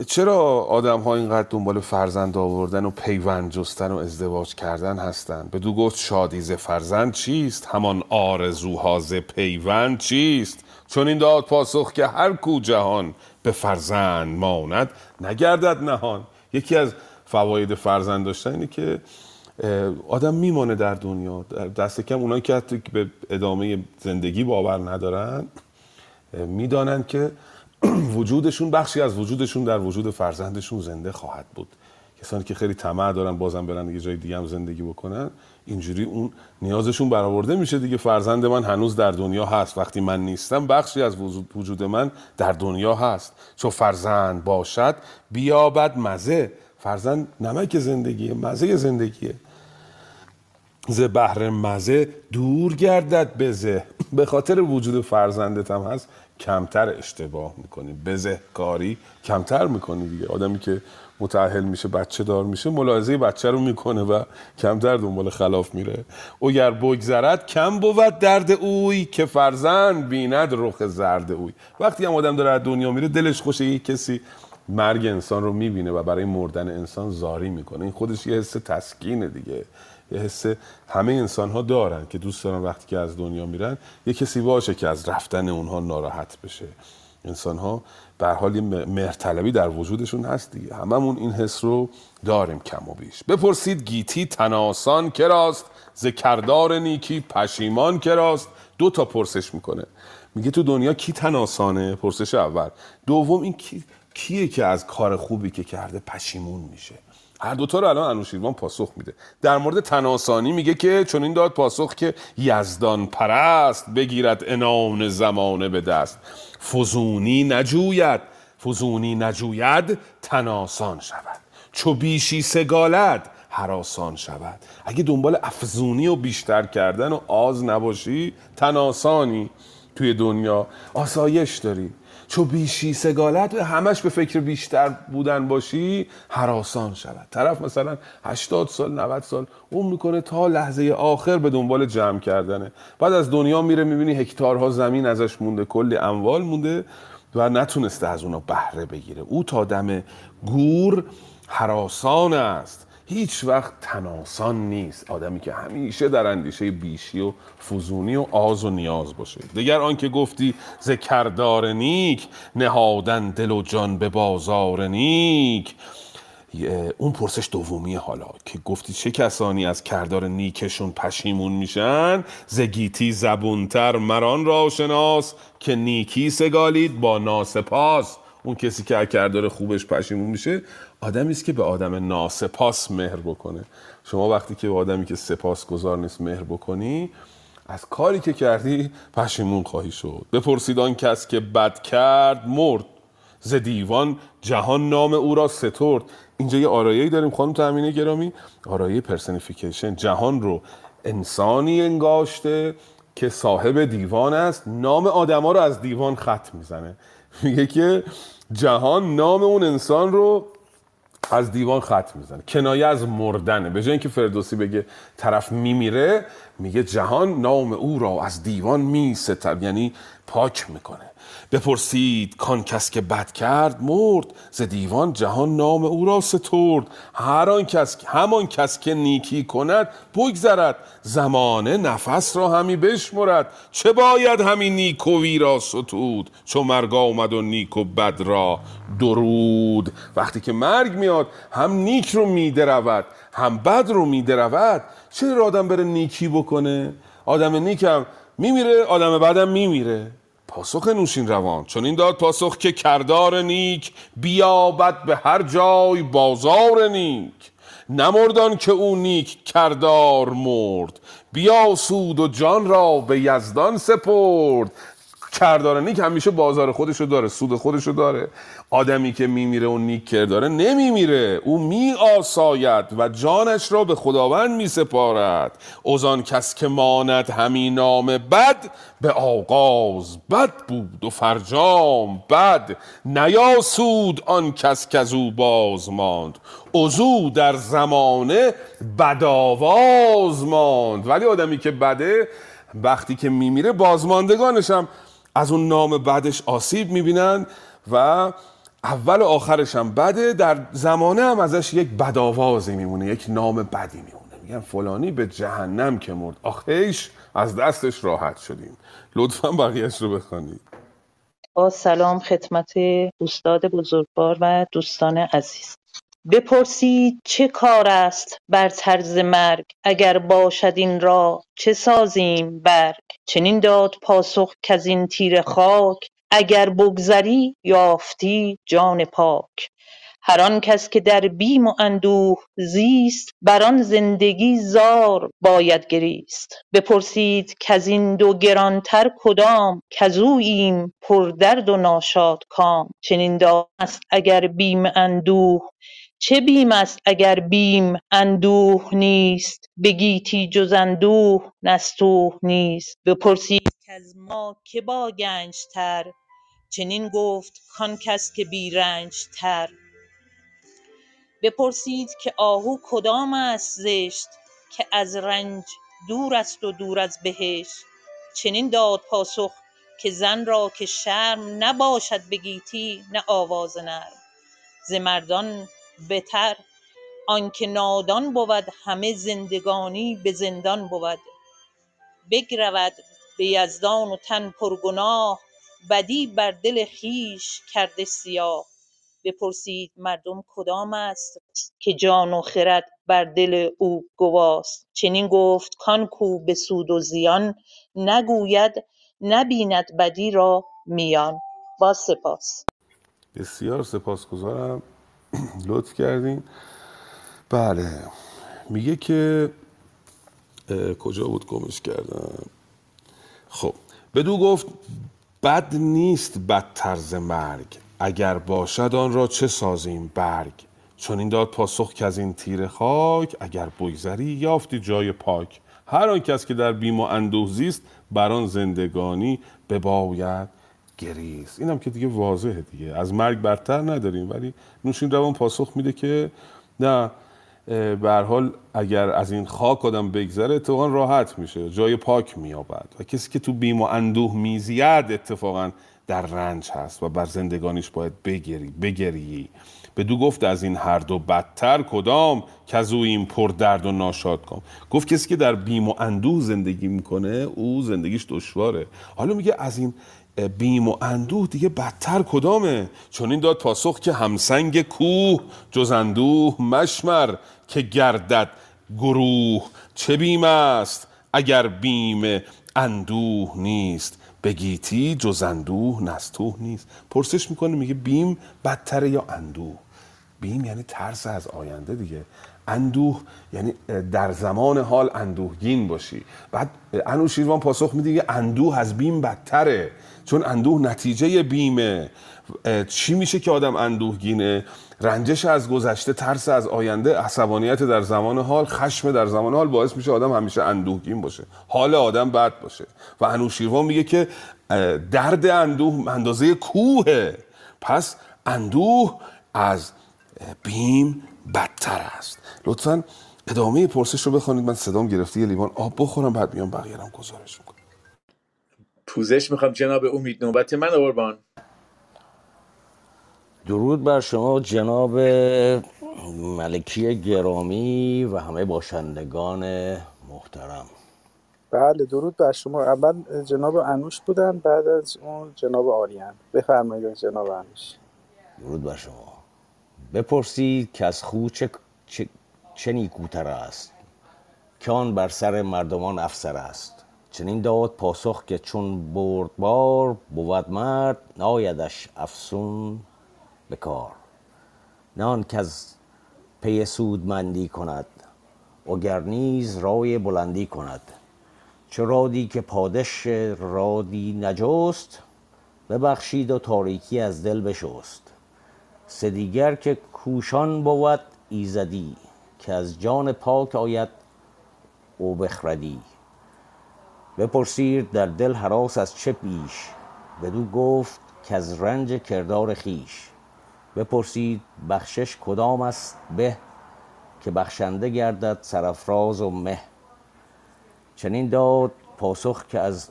چرا آدم ها اینقدر دنبال فرزند آوردن و پیوند جستن و ازدواج کردن هستند بدو گفت شادی ز فرزند چیست؟ همان آرزوها ز پیوند چیست؟ چون این داد پاسخ که هر کو جهان به فرزند ماند نگردد نهان. یکی از فواید فرزند داشتن اینه که آدم میمانه در دنیا. دست کم اونایی که حتی به ادامه زندگی باور ندارن می‌دانند که وجودشون بخشی از وجودشون در وجود فرزندشون زنده خواهد بود. کسانی که خیلی طمع دارن بازم برن یه جای دیگه هم زندگی بکنن اینجوری اون نیازشون برآورده میشه دیگه. فرزند من هنوز در دنیا هست. وقتی من نیستم بخشی از وجود- من در دنیا هست. چون فرزند باشد بیابد مزه. فرزند نمک زندگیه مزه زندگیه. ز بحر مزه دور گردد بزه به خاطر وجود فرزندت هست کمتر اشتباه می‌کنی. بزه کاری کمتر می‌کنی دیگه. آدمی که متعهل میشه بچه دار میشه ملاحظه بچه رو می‌کنه و کمتر دنبال خلاف میره. اگر بگذرد کم بود درد اوی که فرزند بیند رخ زرد اوی. وقتی هم آدم داره از دنیا میره دلش خوشه یک کسی مرگ انسان رو می‌بینه و برای مردن انسان زاری می‌کنه. این خودش یه حس تسکینه دیگه. یه حس همه انسان ها دارن که دوست دارن وقتی که از دنیا میرن یه کسی باشه که از رفتن اونها ناراحت بشه. انسان ها به حال یه مهرطلبی در وجودشون هست دیگه. هممون این حس رو داریم کم و بیش. بپرسید گیتی تناسان کراست ز کردار نیکی پشیمان کراست دو تا پرسش می‌کنه. میگه تو دنیا کی تناسانه؟ پرسش اول. دوم این کی کیه که از کار خوبی که کرده پشیمون میشه؟ هر دوتا رو الان انوشیروان پاسخ میده. در مورد تناسانی میگه که چون این داد پاسخ که یزدان پرست بگیرد انان زمانه به دست. فزونی نجوید فزونی نجوید تناسان شود. چو بیشی سگالد حراسان شود. اگه دنبال افزونی و بیشتر کردن و آز نباشی تناسانی توی دنیا آسایش داری. چو بیشی سگالت همش به فکر بیشتر بودن باشی حراسان شود. طرف مثلا 80 سال 90 سال اون می‌کنه تا لحظه آخر به دنبال جمع کردنه. بعد از دنیا میره می‌بینی هکتارها زمین ازش مونده کلی اموال مونده و نتونسته از اونا بهره بگیره. او تا دم گور حراسان است. هیچ وقت تناسان نیست آدمی که همیشه در اندیشه بیشی و فزونی و آز و نیاز باشه. دیگر آنکه گفتی ز نیک نهادن دل و جان به بازار نیک. اون پرسش دومی حالا که گفتی چه کسانی از کردار نیکشون پشیمون میشن؟ زگیتی زبونتر مران را شناس که نیکی سگالید با ناسپاس. اون کسی که کردار خوبش پشیمون میشه آدمی است که به آدم ناسپاس مهر بکنه. شما وقتی که به آدمی که سپاس گذار نیست مهر بکنی از کاری که کردی پشیمون خواهی شد. بپرسید آن کس که بد کرد مرد. ز دیوان جهان نام او را سترد. اینجا یه آرایه‌ای داریم خانم تامینه گرامی. آرایه پرسنیفیکیشن جهان رو انسانی انگاشته که صاحب دیوان است. نام آدما رو از دیوان خط می‌زنه. میگه که جهان نام اون انسان رو از دیوان خط می‌زنه. کنایه از مردنه. به جای اینکه فردوسی بگه طرف میمیره میگه جهان نام او را از دیوان میستر یعنی پاک می‌کنه. بپرسید کان کس که بد کرد مرد ز دیوان جهان نام او را سترد. هر آن کس همان کس که نیکی کند بگذرد. زمانه نفس را همی بشمرد. چه باید همین نیکوی را ستود؟ چو مرگ آمد و نیک و بد را درود. وقتی که مرگ میاد هم نیک رو میدرود هم بد رو میدرود چرا آدم بره نیکی بکنه؟ آدم نیک هم میمیره آدم بدم میمیره. پاسخ نوشین روان. چون این داد پاسخ که کردار نیک بیابد به هر جای بازار نیک. نمردان که او نیک کردار مرد. بیا سود و جان را به یزدان سپرد. کردار نیک همیشه بازار خودشو داره سود خودشو داره. آدمی که میمیره و نیک کرداره نمیمیره. او می آساید و جانش را به خداوند می سپارد اوزان کس که ماند همین نام بد به آغاز بد بود و فرجام بد. نیاسود آن کس که از او باز ماند. اوزو در زمانه بدآواز ماند. ولی آدمی که بده وقتی که میمیره بازماندگانش هم از اون نام بعدش آسیب می‌بینن و اول و آخرش هم بده در زمانه هم ازش یک بدآوازی میمونه یک نام بدی میمونه. میگن فلانی به جهنم که مرد. آخیش از دستش راحت شدیم. لطفا بقیهش رو بخوانید. با سلام خدمت استاد بزرگوار و دوستان عزیز. بپرسید چه کار است بر طرز مرگ؟ اگر باشد این را چه سازیم برگ؟ چنین داد پاسخ کز این تیره خاک اگر بگذری یافتی جان پاک. هر آن کس که در بیم و اندوه زیست بر آن زندگی زار باید گریست. بپرسید کز این دو گرانتر کدام؟ کز اوییم پردرد و ناشادکام چنین دام است اگر بیم اندوه. چه بیم است اگر بیم اندوه نیست؟ به گیتی جز اندوه نستوه نیست. بپرسید کز ما که با گنج تر چنین گفت کان کس که بی رنج تر. بپرسید که آهو کدام است زشت که از رنج دور است و دور از بهشت. چنین داد پاسخ که زن را که شرم نباشد به گیتی نه آواز نرم. ز مردان بتر آنکه نادان بود همه زندگانی به زندان بود. بگرود به یزدان و تن پرگناه بدی بر دل خویش کرده سیاه. بپرسید مردم کدام است که جان و خرد بر دل او گواست. چنین گفت کان کو به سود و زیان نگوید نبیند بدی را میان. با سپاس. بسیار سپاسگزارم. لطف کردین. بله. میگه که کجا بود گمش کردم؟ خب. بدو گفت بد نیست بد طرز مرگ. اگر باشد آن را چه سازیم برگ؟ چون این داد پاسخ که از این تیر خاک اگر بگذری یافتی جای پاک. هر آن کس که در بیم و اندوه زیست بر آن زندگانی بباید گریست. اینم که دیگه واضحه دیگه. از مرگ برتر نداریم ولی نوشین روان پاسخ میده که نه به حال اگر از این خاک آدم بگذره اتفاقا راحت میشه. جای پاک مییابد. و کسی که تو بیم و اندوه میزید اتفاقا در رنج هست و بر زندگانیش باید بگری بگریی. بدو گفت از این هر دو بدتر کدام؟ که از او این پر درد و ناشاد کام. گفت کسی که در بیم و اندوه زندگی می‌کنه او زندگیش دشواره. حالا میگه از این بیم و اندوه دیگه بدتر کدامه؟ چون این داد پاسخ که همسنگ کوه جز اندوه مشمر که گردد گروه. چه بیم است اگر بیم اندوه نیست؟ بگیتی جز اندوه نستوه نیست. پرسش می‌کنه میگه بیم بدتره یا اندوه؟ بیم یعنی ترس از آینده دیگه. اندوه یعنی در زمان حال اندوهگین باشی. بعد انوشیروان پاسخ میده اندوه از بیم بدتره. چون اندوه نتیجه بیمه. چی میشه که آدم اندوهگینه؟ رنجش از گذشته ترس از آینده عصبانیت در زمان حال خشم در زمان حال باعث میشه آدم همیشه اندوهگین باشه. حال آدم بد باشه. و انوشیروان میگه که درد اندوه اندازه کوهه. پس اندوه از بیم بدتر است. لطفا ادامه پرسش رو بخوانید من صدام گرفته لیوان آب بخورم بعد میام بقیه گزارش می‌کنم. پوزش می‌خوام جناب امید نوبت من قربان. درود بر شما جناب ملکی گرامی و همه باشندگان محترم. بله درود بر شما. اول جناب انوش بودن بعد از اون جناب آریان. بفرمایید جناب انوش. درود بر شما. بپرسید که از خو چه, چه, چه نیکوتر است. که آن بر سر مردمان افسر است. چنین داد پاسخ که چون بردبار بود مرد نایدش افسون به کار. آن کز پی سودمندی کند وگر نیز رای بلندی کند. چو رادی که پادش رادی نجست ببخشید و تاریکی از دل بشست. سه دیگر که کوشان بود ایزدی که از جان پاک آید او بخردی. بپرسید در دل هراس از چه پیش؟ بدو گفت کز رنج کردار خویش. بپرسید بخشش کدامست به که بخشنده گردد سرافراز و مه. چنین داد پاسخ که از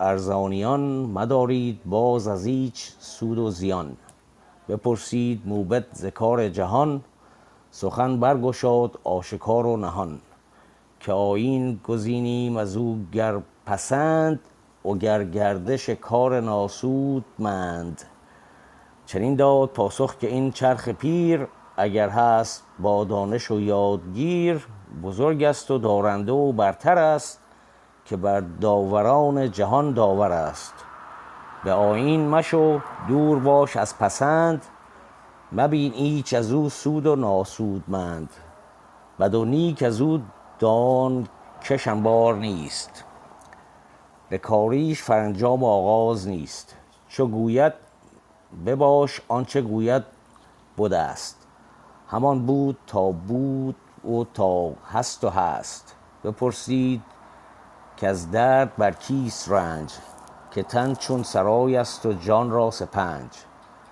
ارزانیان مدارید باز از ایچ سود و زیان. بپرسید موبد ز کار جهان سخن برگشاد آشکار و نهان. که آیین گزینیم ازو گر پسند وگر گردش کار ناسودمند. چنین داد پاسخ که این چرخ پیر اگر هست با دانش و یادگیر بزرگست و دارنده و برترست که بر داوران جهان داورست به آیین مشو دور باش از پسند مبین ایچ ازو سود و ناسودمند. بد و نیک ازو دان کشم بار نیست. به کاریش فرانجام آغاز نیست. چو گوید بباش آنچه گوید بدست همان بود تا بود و تا هست و هست. بپرسید کز درد بر کیست رنج؟ که تن چون سرایست و جان را سپنج.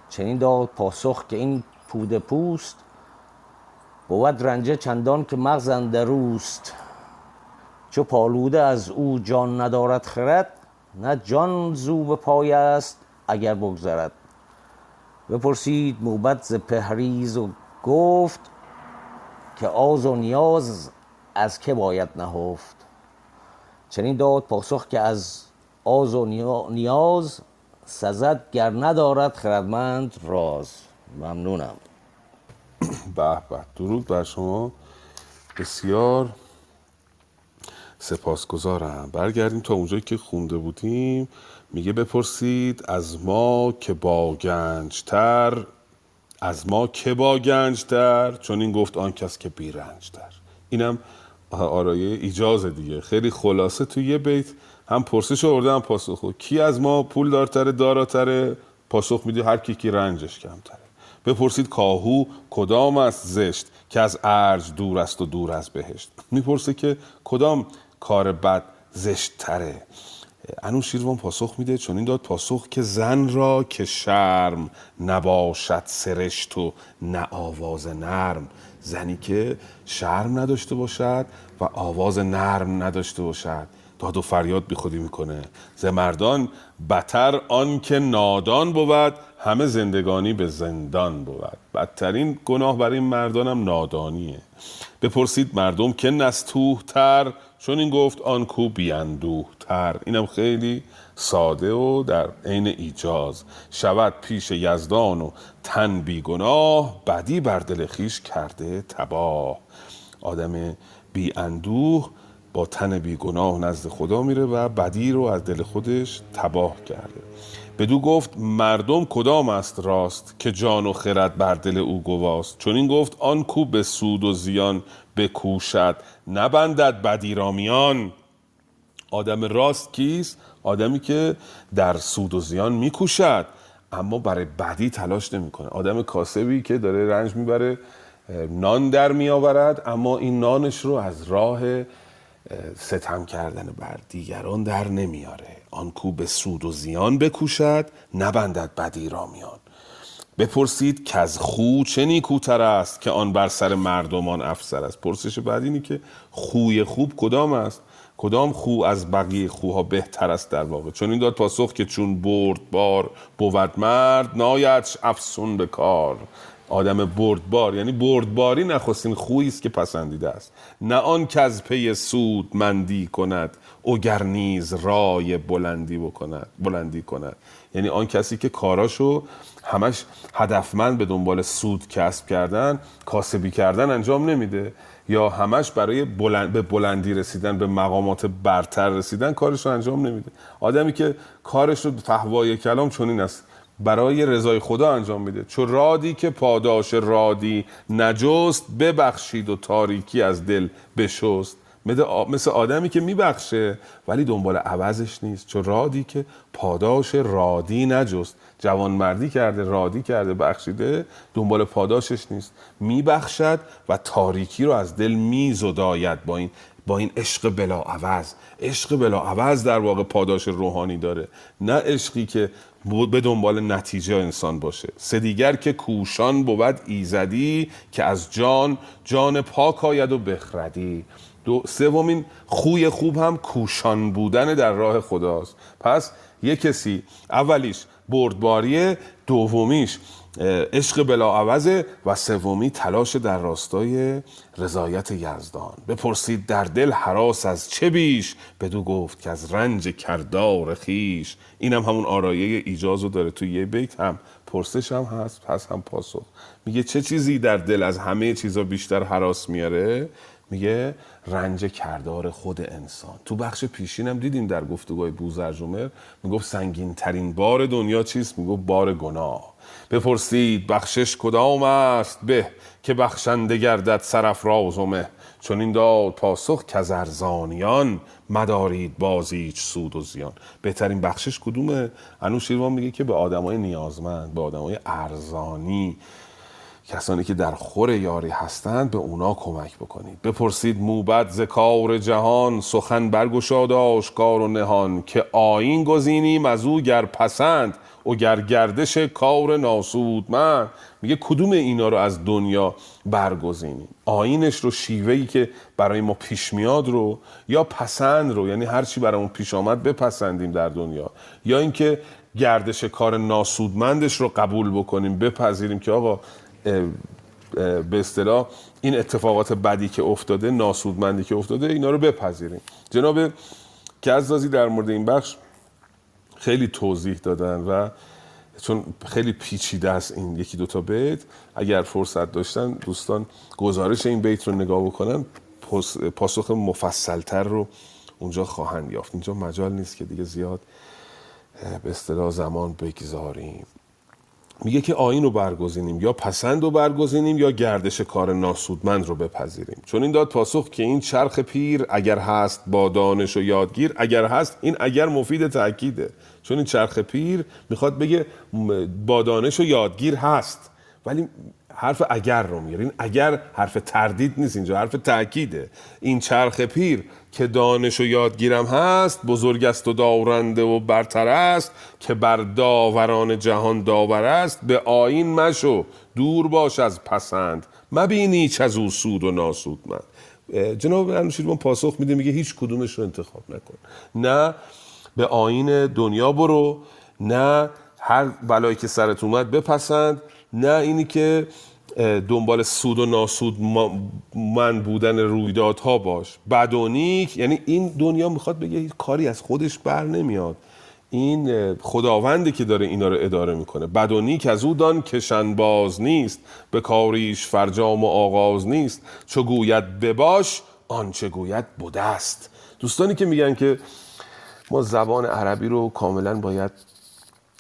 چنین داد پاسخ که این پوده پوست بود رنجه چندان که مغز اندروست. چو پالوده از او جان ندارد خرد نه جان زو به پایست اگر بگذرد. بپرسید موبد ز پهریز و گفت که آز و نیاز از که باید نهفت. چنین داد پاسخ که از آز و نیاز سزد گر ندارد خردمند راز. ممنونم. به به. درود بر شما. بسیار سپاسگزارم. برگردیم تا اونجایی که خونده بودیم. میگه بپرسید از ما که با گنج تر از ما که با گنج تر چون این گفت آن کس که بی رنج تر اینم آرایه ایجاز دیگه. خیلی خلاصه تو یه بیت هم پرسش آورده هم پاسخ. کی از ما پول دارتره داراتره؟ پاسخ میده هر کی که رنجش کمتره بپرسید کاهو کدام است زشت که از ارج دور است و دور از بهشت؟ می‌پرسه که کدام کار بد زشت تره انوشیروان پاسخ میده چون این داد پاسخ که زن را که شرم نباشد سرشت و نه آواز نرم. زنی که شرم نداشته باشد و آواز نرم نداشته باشد. داد و فریاد بی خودی می‌کنه. ز مردان بتر آن که نادان بود همه زندگانی به زندان بود. بدترین گناه برای این مردانم نادانیه. بپرسید مردم که نستوه تر چون این گفت آن کو بیندوه تر اینم خیلی ساده و در عین ایجاز. شود پیش یزدان و تن بی گناه بدی بر دل خویش کرده تباه. آدم بی اندوه با تن بی گناه نزد خدا میره و بدی رو از دل خودش تباه کرده. بدو گفت مردم کدام است راست که جان و خرد بر دل او گواست؟ چون این گفت آن کو به سود و زیان بکوشد نبندد بدی را میان. آدم راست کیست؟ آدمی که در سود و زیان میکوشد اما برای بدی تلاش نمی‌کنه. آدم کاسبی که داره رنج می‌بره نان در میآورد اما این نانش رو از راه ستم کردن بر دیگران در نمیاره. آن کو به سود و زیان بکوشد نبندد بدی را میان. بپرسید که از خو چه نیکوتر است که آن بر سر مردمان افسر است. پرسش بعد اینی که خوی خوب کدام است؟ کدام خو از بقیه خوها بهتر است در واقع؟ چون این داد پاسخ که چون برد بار بود مرد نایدش افسون به کار. آدم بردبار یعنی بردباری نخستین خویی است که پسندیده است. نه آن که از پی سود مندی کند اگر نیز رای بلندی بکند بلندی کند. یعنی آن کسی که کاراشو همش هدفمند به دنبال سود کسب کردن کاسبی کردن انجام نمیده. یا همش برای بلند به بلندی رسیدن به مقامات برتر رسیدن کارش رو انجام نمیده. آدمی که کارش رو فهوای کلام چنین است. برای رضای خدا انجام میده. چو رادی که پاداش رادی نجست ببخشید و تاریکی از دل بشست. مثل آدمی که میبخشه ولی دنبال عوضش نیست. چون رادی که پاداش رادی نجست. جوانمردی کرده رادی کرده بخشیده دنبال پاداشش نیست. میبخشد و تاریکی رو از دل میزداید با این با این عشق بلا عوض عشق بلا عوض در واقع پاداش روحانی داره. نه عشقی که به دنبال نتیجه انسان باشه. سه دیگر که کوشان بود ایزدی که از جان جان پاک آید و بخردی. دو سومین خوی خوب هم کوشان بودن در راه خداست. پس یه کسی اولیش بردباریه دومیش عشق بلاعوضه و سومی تلاش در راستای رضایت یزدان. بپرسید در دل حراس از چه بیش؟ بدو گفت که از رنج کردار خیش اینم هم همون آرایه ایجازو داره تو یه بیت هم. پرسش هم هست پس هم پاسخ. میگه چه چیزی در دل از همه چیزا بیشتر حراس میاره؟ میگه رنج کردار خود انسان. تو بخش پیشینم دیدیم در گفتگوهای بوزرجمر می‌گفت سنگین ترین بار دنیا چیست؟ می‌گفت بار گناه. بپرسید بخشش کدام است؟ به که بخشنده گردد سرافراز و مه. چون این داد پاسخ که ارزانیان مدارید بازیچ سود و زیان. بهترین بخشش کدومه؟ انوشیروان میگه که به آدمای نیازمند به آدمای ارزانی کسانی که در خور یاری هستند به اونا کمک بکنید. بپرسید موبت ز کار جهان سخن برگشاد آشکار و نهان که آین گزینیم از او گر پسند و گر گردش کار ناسود. من میگه کدوم اینا رو از دنیا برگزینیم؟ آینش رو شیوهی که برای ما پیش میاد رو یا پسند رو؟ یعنی هر چی برامون پیش آمد بپسندیم در دنیا. یا اینکه گردش کار ناسودمندش رو قبول بکنیم بپذیریم که آقا به اصطلاح این اتفاقات بدی که افتاده ناسودمندی که افتاده اینا رو بپذیریم. جناب گزازی در مورد این بخش خیلی توضیح دادن و چون خیلی پیچیده است این یکی دوتا بیت اگر فرصت داشتن دوستان گزارش این بیت رو نگاه بکنن پاسخ مفصلتر رو اونجا خواهند یافت. اینجا مجال نیست که دیگه زیاد به اصطلاح زمان بگذاریم. میگه که آین رو برگزینیم یا پسند رو برگزینیم یا گردش کار ناسودمند رو بپذیریم. چون این داد پاسخ که این چرخ پیر اگر هست با دانش و یادگیر اگر هست این اگر مفید تاکیده چون این چرخ پیر می‌خواد بگه با دانش و یادگیر هست. ولی حرف اگر رو میگه این اگر حرف تردید نیست اینجا حرف تاکیده این چرخ پیر که دانش و یادگیرم هست بزرگ است و داورنده و برتر است که بر داوران جهان داور است به آین مشو دور باش از پسند مبینی چه از او سود و ناسود من. جناب انوشیروان پاسخ میده میگه هیچ کدومش رو انتخاب نکن. نه به آین دنیا برو نه هر بلایی که سرت اومد بپسند. نه اینی که دنبال سود و ناسود من بودن رویدادها باش. بدونیک یعنی این دنیا می‌خواد بگه کاری از خودش بر نمیاد. این خداوندی که داره اینا رو اداره می‌کنه. بدونیک از او دان کشن باز نیست به کاریش فرجام و آغاز نیست. چو گوید بباش آنچه گوید بودست دوستانی که میگن که ما زبان عربی رو کاملا باید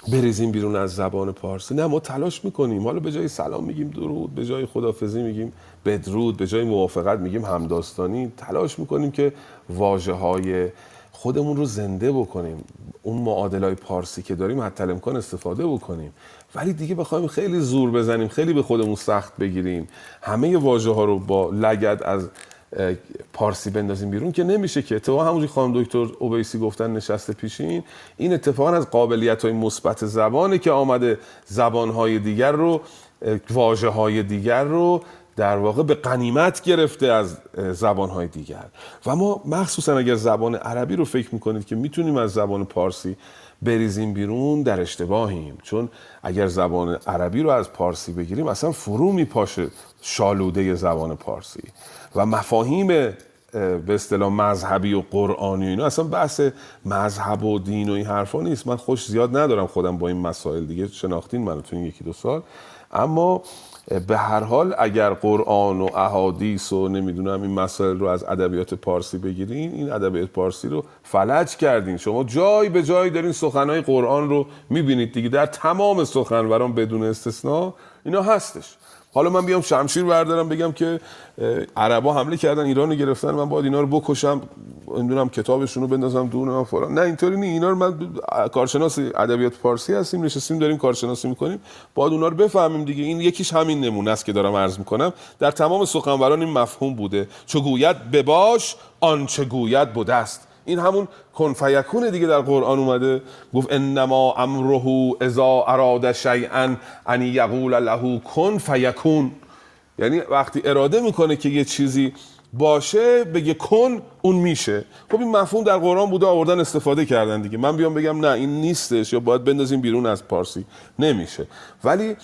بریزیم بیرون از زبان پارسی. نه ما تلاش می‌کنیم. حالا به جای سلام میگیم درود به جای خدافزی میگیم بدرود به جای موافقت میگیم همداستانی. تلاش می‌کنیم که واجه های خودمون رو زنده بکنیم. اون معادل های پارسی که داریم حتی امکان استفاده بکنیم. ولی دیگه بخوایم خیلی زور بزنیم خیلی به خودمون سخت بگیریم. همه واژه ها رو با لگد از پارسی بندازیم بیرون که نمیشه که. اتفاقا همونجوری خانم دکتر اوبیسی گفتن نشسته پیشین این اتفاقا از قابلیت های مثبت زبانه که آمده زبان های دیگر رو واژه های دیگر رو در واقع به قنیمت گرفته از زبان های دیگر. و ما مخصوصا اگر زبان عربی رو فکر می‌کنید که می‌تونیم از زبان پارسی بریزیم بیرون در اشتباهیم. چون اگر زبان عربی رو از پارسی بگیریم اصلا فرو میپاشه شالوده زبان پارسی. و مفاهیم به اصطلاح مذهبی و قرآنی و اینا اصلا بحث مذهب و دین و این حرفا نیست. من خوش زیاد ندارم خودم با این مسائل دیگه. شناختین منو تو یکی دو سال. اما به هر حال اگر قرآن و احادیث و نمی‌دونم این مسائل رو از ادبیات پارسی بگیرین این ادبیات پارسی رو فلج کردین. شما جای به جای دارین سخنهای قرآن رو می‌بینید دیگه. در تمام سخنوران بدون استثنا اینا هستش. حالا من بیام شمشیر بردارم بگم که عربا حمله کردن ایران رو گرفتن من باید اینا رو بکشم نمی‌دونم کتابشون رو بندازم دون فلان. نه اینطوری نی اینا رو من کارشناس ادبیات فارسی هستیم نشستیم داریم کارشناسی می‌کنیم. باید اونا رو بفهمیم دیگه. این یکیش همین نمونه است که دارم عرض می‌کنم. در تمام سخنوران این مفهوم بوده. چو گوید بباش آنچه گوید بوده است. این همون کن فیکون دیگه در قرآن اومده گفت انما امره اذا اراد شیئا ان یقول له کن فیکون. یعنی وقتی اراده می‌کنه که یه چیزی باشه بگه کن اون میشه. خب این مفهوم در قرآن بوده آوردن استفاده کردن دیگه. من بیام بگم نه این نیستش. یا باید بندازیم بیرون از پارسی. نمیشه. ولی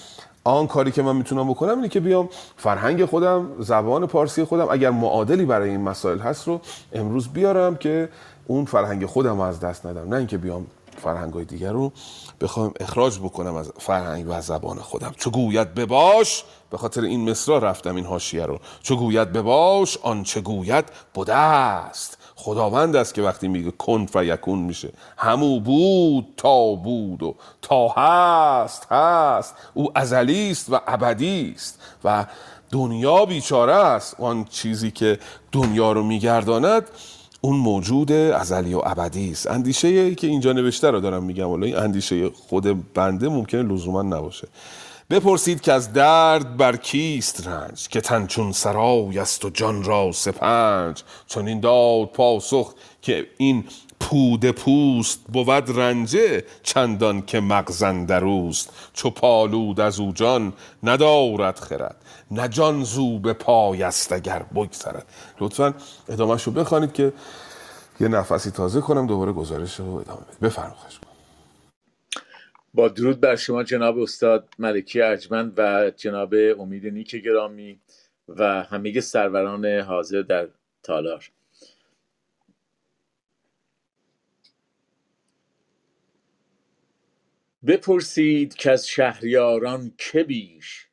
آن کاری که من می‌تونم بکنم اینه که بیام فرهنگ خودم زبان پارسی خودم اگر معادلی برای این مسائل هست رو امروز بیارم که اون فرهنگ خودم از دست ندم. نه اینکه بیام فرهنگ های دیگر رو بخوام اخراج بکنم از فرهنگ و زبان خودم. چو گوید بباش به خاطر این مصرا رفتم این حاشیه رو. چو گوید بباش آنچه گوید بوده است. خداوند است که وقتی میگه کن فیکون میشه. همو بود تا بود و تا هست هست. او ازلی است و ابدی است و دنیا بیچاره است. آن چیزی که دنیا رو میگرداند اون موجود ازلی و ابدی است. اندیشه ای که اینجا نوشته رو دارم میگم ولی این اندیشه خود بنده ممکنه لزوما نباشه. بپرسید که از درد بر کیست رنج که تن چون سرای است و جان را سپنج. چون این داد پاسخ که این پود پوست بود رنجه چندان که مغزن دروست چو پالود از او جان ندارد خرد نه جان زو به پای است اگر بگذرد. لطفا ادامهش رو بخوانید که یه نفسی تازه کنم دوباره گزارش رو ادامه بفرمایید. با درود بر شما جناب استاد ملکی ارجمند و جناب امید نیک گرامی و همه سروران حاضر در تالار. بپرسید که از شهریاران که بیش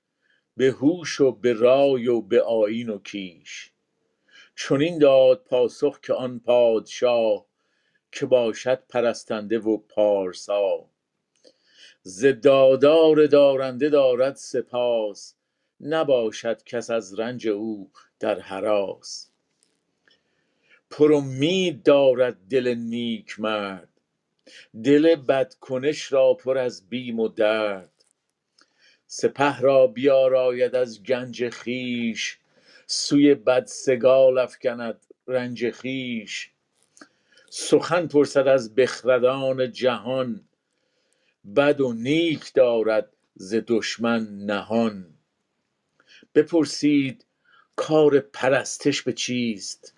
به هوش و به رای و به آیین و کیش. چنین داد پاسخ که آن پادشاه که باشد پرستنده و پارسا. ز دادار دارنده دارد سپاس نباشد کس از رنج او در هراس پر امید دارد دل نیک مرد دل بدکنش را پر از بیم و درد. سپه را بیاراید از گنج خویش سوی بدسگال افکند رنج خویش. سخن پرسد از بخردان جهان بد و نیک دارد ز دشمن نهان. بپرسید کار پرستش به چیست؟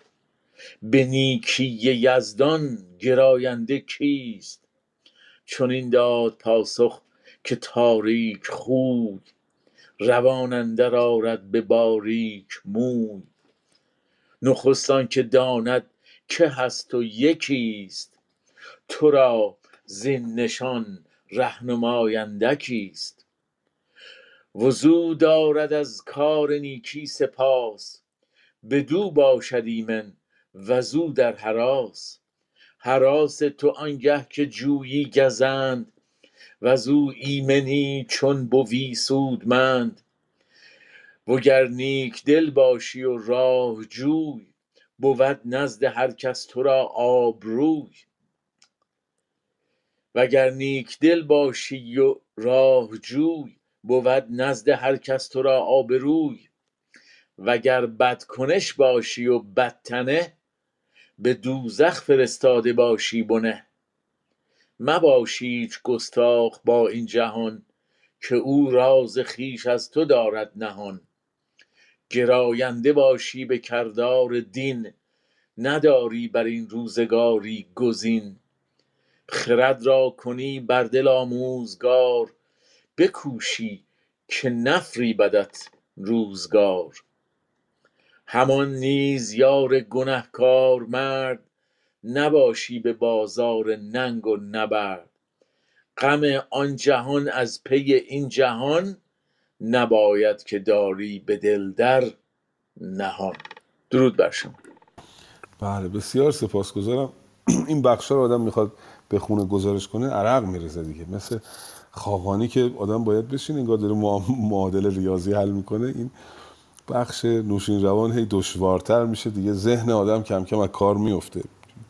به نیکی یزدان گراینده کیست؟ چنین داد پاسخ که تاریک خوی روان اندر آرد به باریک موی. نخست آنکه داند که هست و یکیست تو را زین نشان رهنمای اندکیست وضو دارد از کار نیکی سپاس. بدو باشد ایمن وزو در هراس هراس تو آنگه که جویی گزند وزو ایمنی چون بوی سودمند. وگر نیک دل باشی و راه جوی بود نزد هر کس تو را آبروی. وگر نیک دل باشی و راه جوی بود نزد هر کس تو را آبروی. وگر بدکنش باشی و بدتنه به دوزخ فرستاده باشی بنه. مباش ایچ گستاخ با این جهان که او راز خویش از تو دارد نهان. گراینده باشی به کردار دین نداری بر این روزگاری گزین. خرد را کنی بر دل آموزگار بکوشی که نفریبدت روزگار. همان نیز یار گنهکار مرد نباشی به بازار ننگ و نبرد. غم آن جهان از پی این جهان نباید که داری به دل در نهان. درود بر شما. بله بسیار سپاسگزارم. این بخشا رو آدم می‌خواد به خونه گزارش کنه عرق میریزه دیگه. مثل خاقانی که آدم باید بشین انگار داره معادل ریاضی حل می‌کنه. این بخش نوشین روان هی دشوارتر میشه دیگه. ذهن آدم کم کم از کار میفته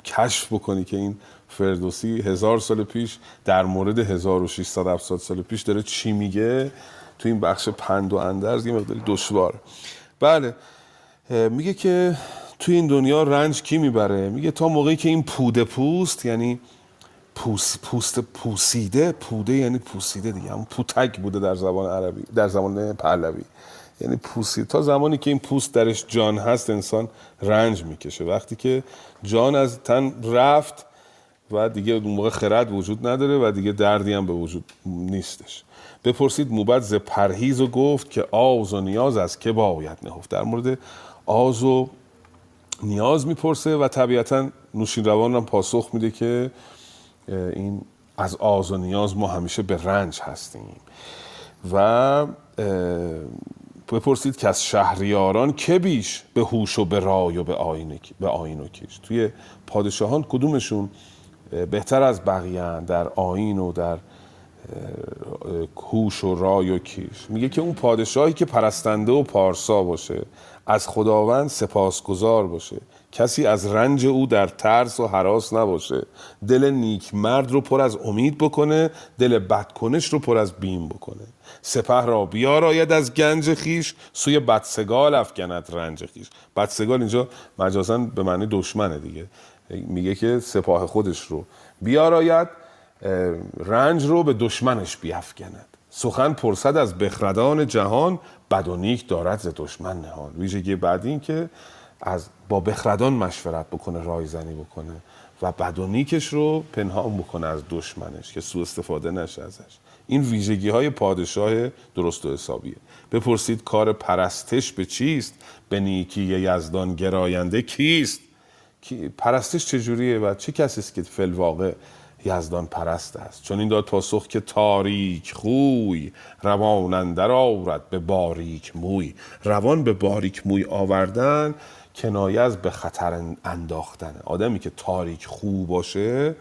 کشف بکنی که این فردوسی هزار سال پیش در مورد 1600 700 سال پیش داره چی میگه؟ تو این بخش پند و اندرز یه مقداری دشوار. بله. میگه که تو این دنیا رنج کی می‌بره؟ میگه تا موقعی که این پوده پوست یعنی پوست, پوست پوسیده پوده یعنی پوسیده دیگه. همون پوتک بوده در زبان عربی در زبان پهلوی. یعنی پوسید تا زمانی که این پوست درش جان هست انسان رنج می‌کشه. وقتی که جان از تن رفت و دیگه اون موقع خرد وجود نداره و دیگه دردی هم به وجود نیستش. بپرسید موبت ز پرهیز و گفت که آز و نیاز از که باید نهفت. در مورد آز و نیاز می‌پرسه و طبیعتا نوشین روان هم پاسخ میده که این از آز و نیاز ما همیشه به رنج هستیم. و بپرسید که از شهریاران که بیش به هوش و به رای و به آین و کش توی پادشاهان کدومشون بهتر از بقیه در آین و در هوش و رای و کیش میگه که اون پادشاهی که پرستنده و پارسا باشه از خداوند سپاسگزار باشه. کسی از رنج او در ترس و حراس نباشه. دل نیک مرد رو پر از امید بکنه دل بدکنش رو پر از بیم بکنه. سپه را بیاراید از گنج خیش سوی بدسگال افکند رنج خیش. بدسگال اینجا مجازا به معنی دشمنه دیگه. میگه که سپاه خودش رو بیاراید رنج رو به دشمنش بیافکند. سخن پرسد از بخردان جهان بد نیک دارد ز دشمن نهان. ویژگی بعد این که از با بخردان مشورت بکنه رایزنی بکنه و بد و نیکش رو پنهان بکنه از دشمنش که سوء استفاده نشه ازش. این ویژگی های پادشاه درست و حسابیه. بپرسید کار پرستش به چیست؟ به نیکی یزدان گراینده کیست؟ پرستش چجوریه و چه کسی است که فل واقع یزدان پرست است؟ چون این داد پاسخ که تاریک خوی روان اندر آورد به باریک موی. روان به باریک موی آوردن کنایه از به خطر انداختنه. آدمی که تاریک خو باشه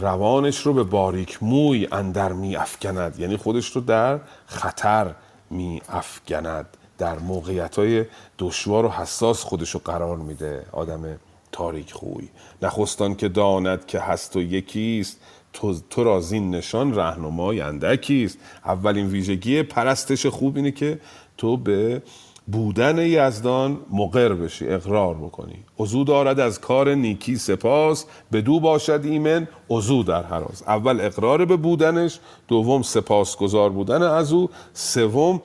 روانش رو به باریک موی اندر می افکند. یعنی خودش رو در خطر می افکند. در موقعیت های دشوار و حساس خودش رو قرار میده آدم تاریک خوی. نخستان که داند که هست و یکیست تو, تو را زین نشان رهنمای اندکیست. اولین ویژگی پرستش خوب اینه که تو به بودن یزدان مقر بشی اقرار بکنی. عضو دارد از کار نیکی سپاس به دو باشد ایمن عضو در حراس. اول اقرار به بودنش دوم سپاسگزار بودن از او سوم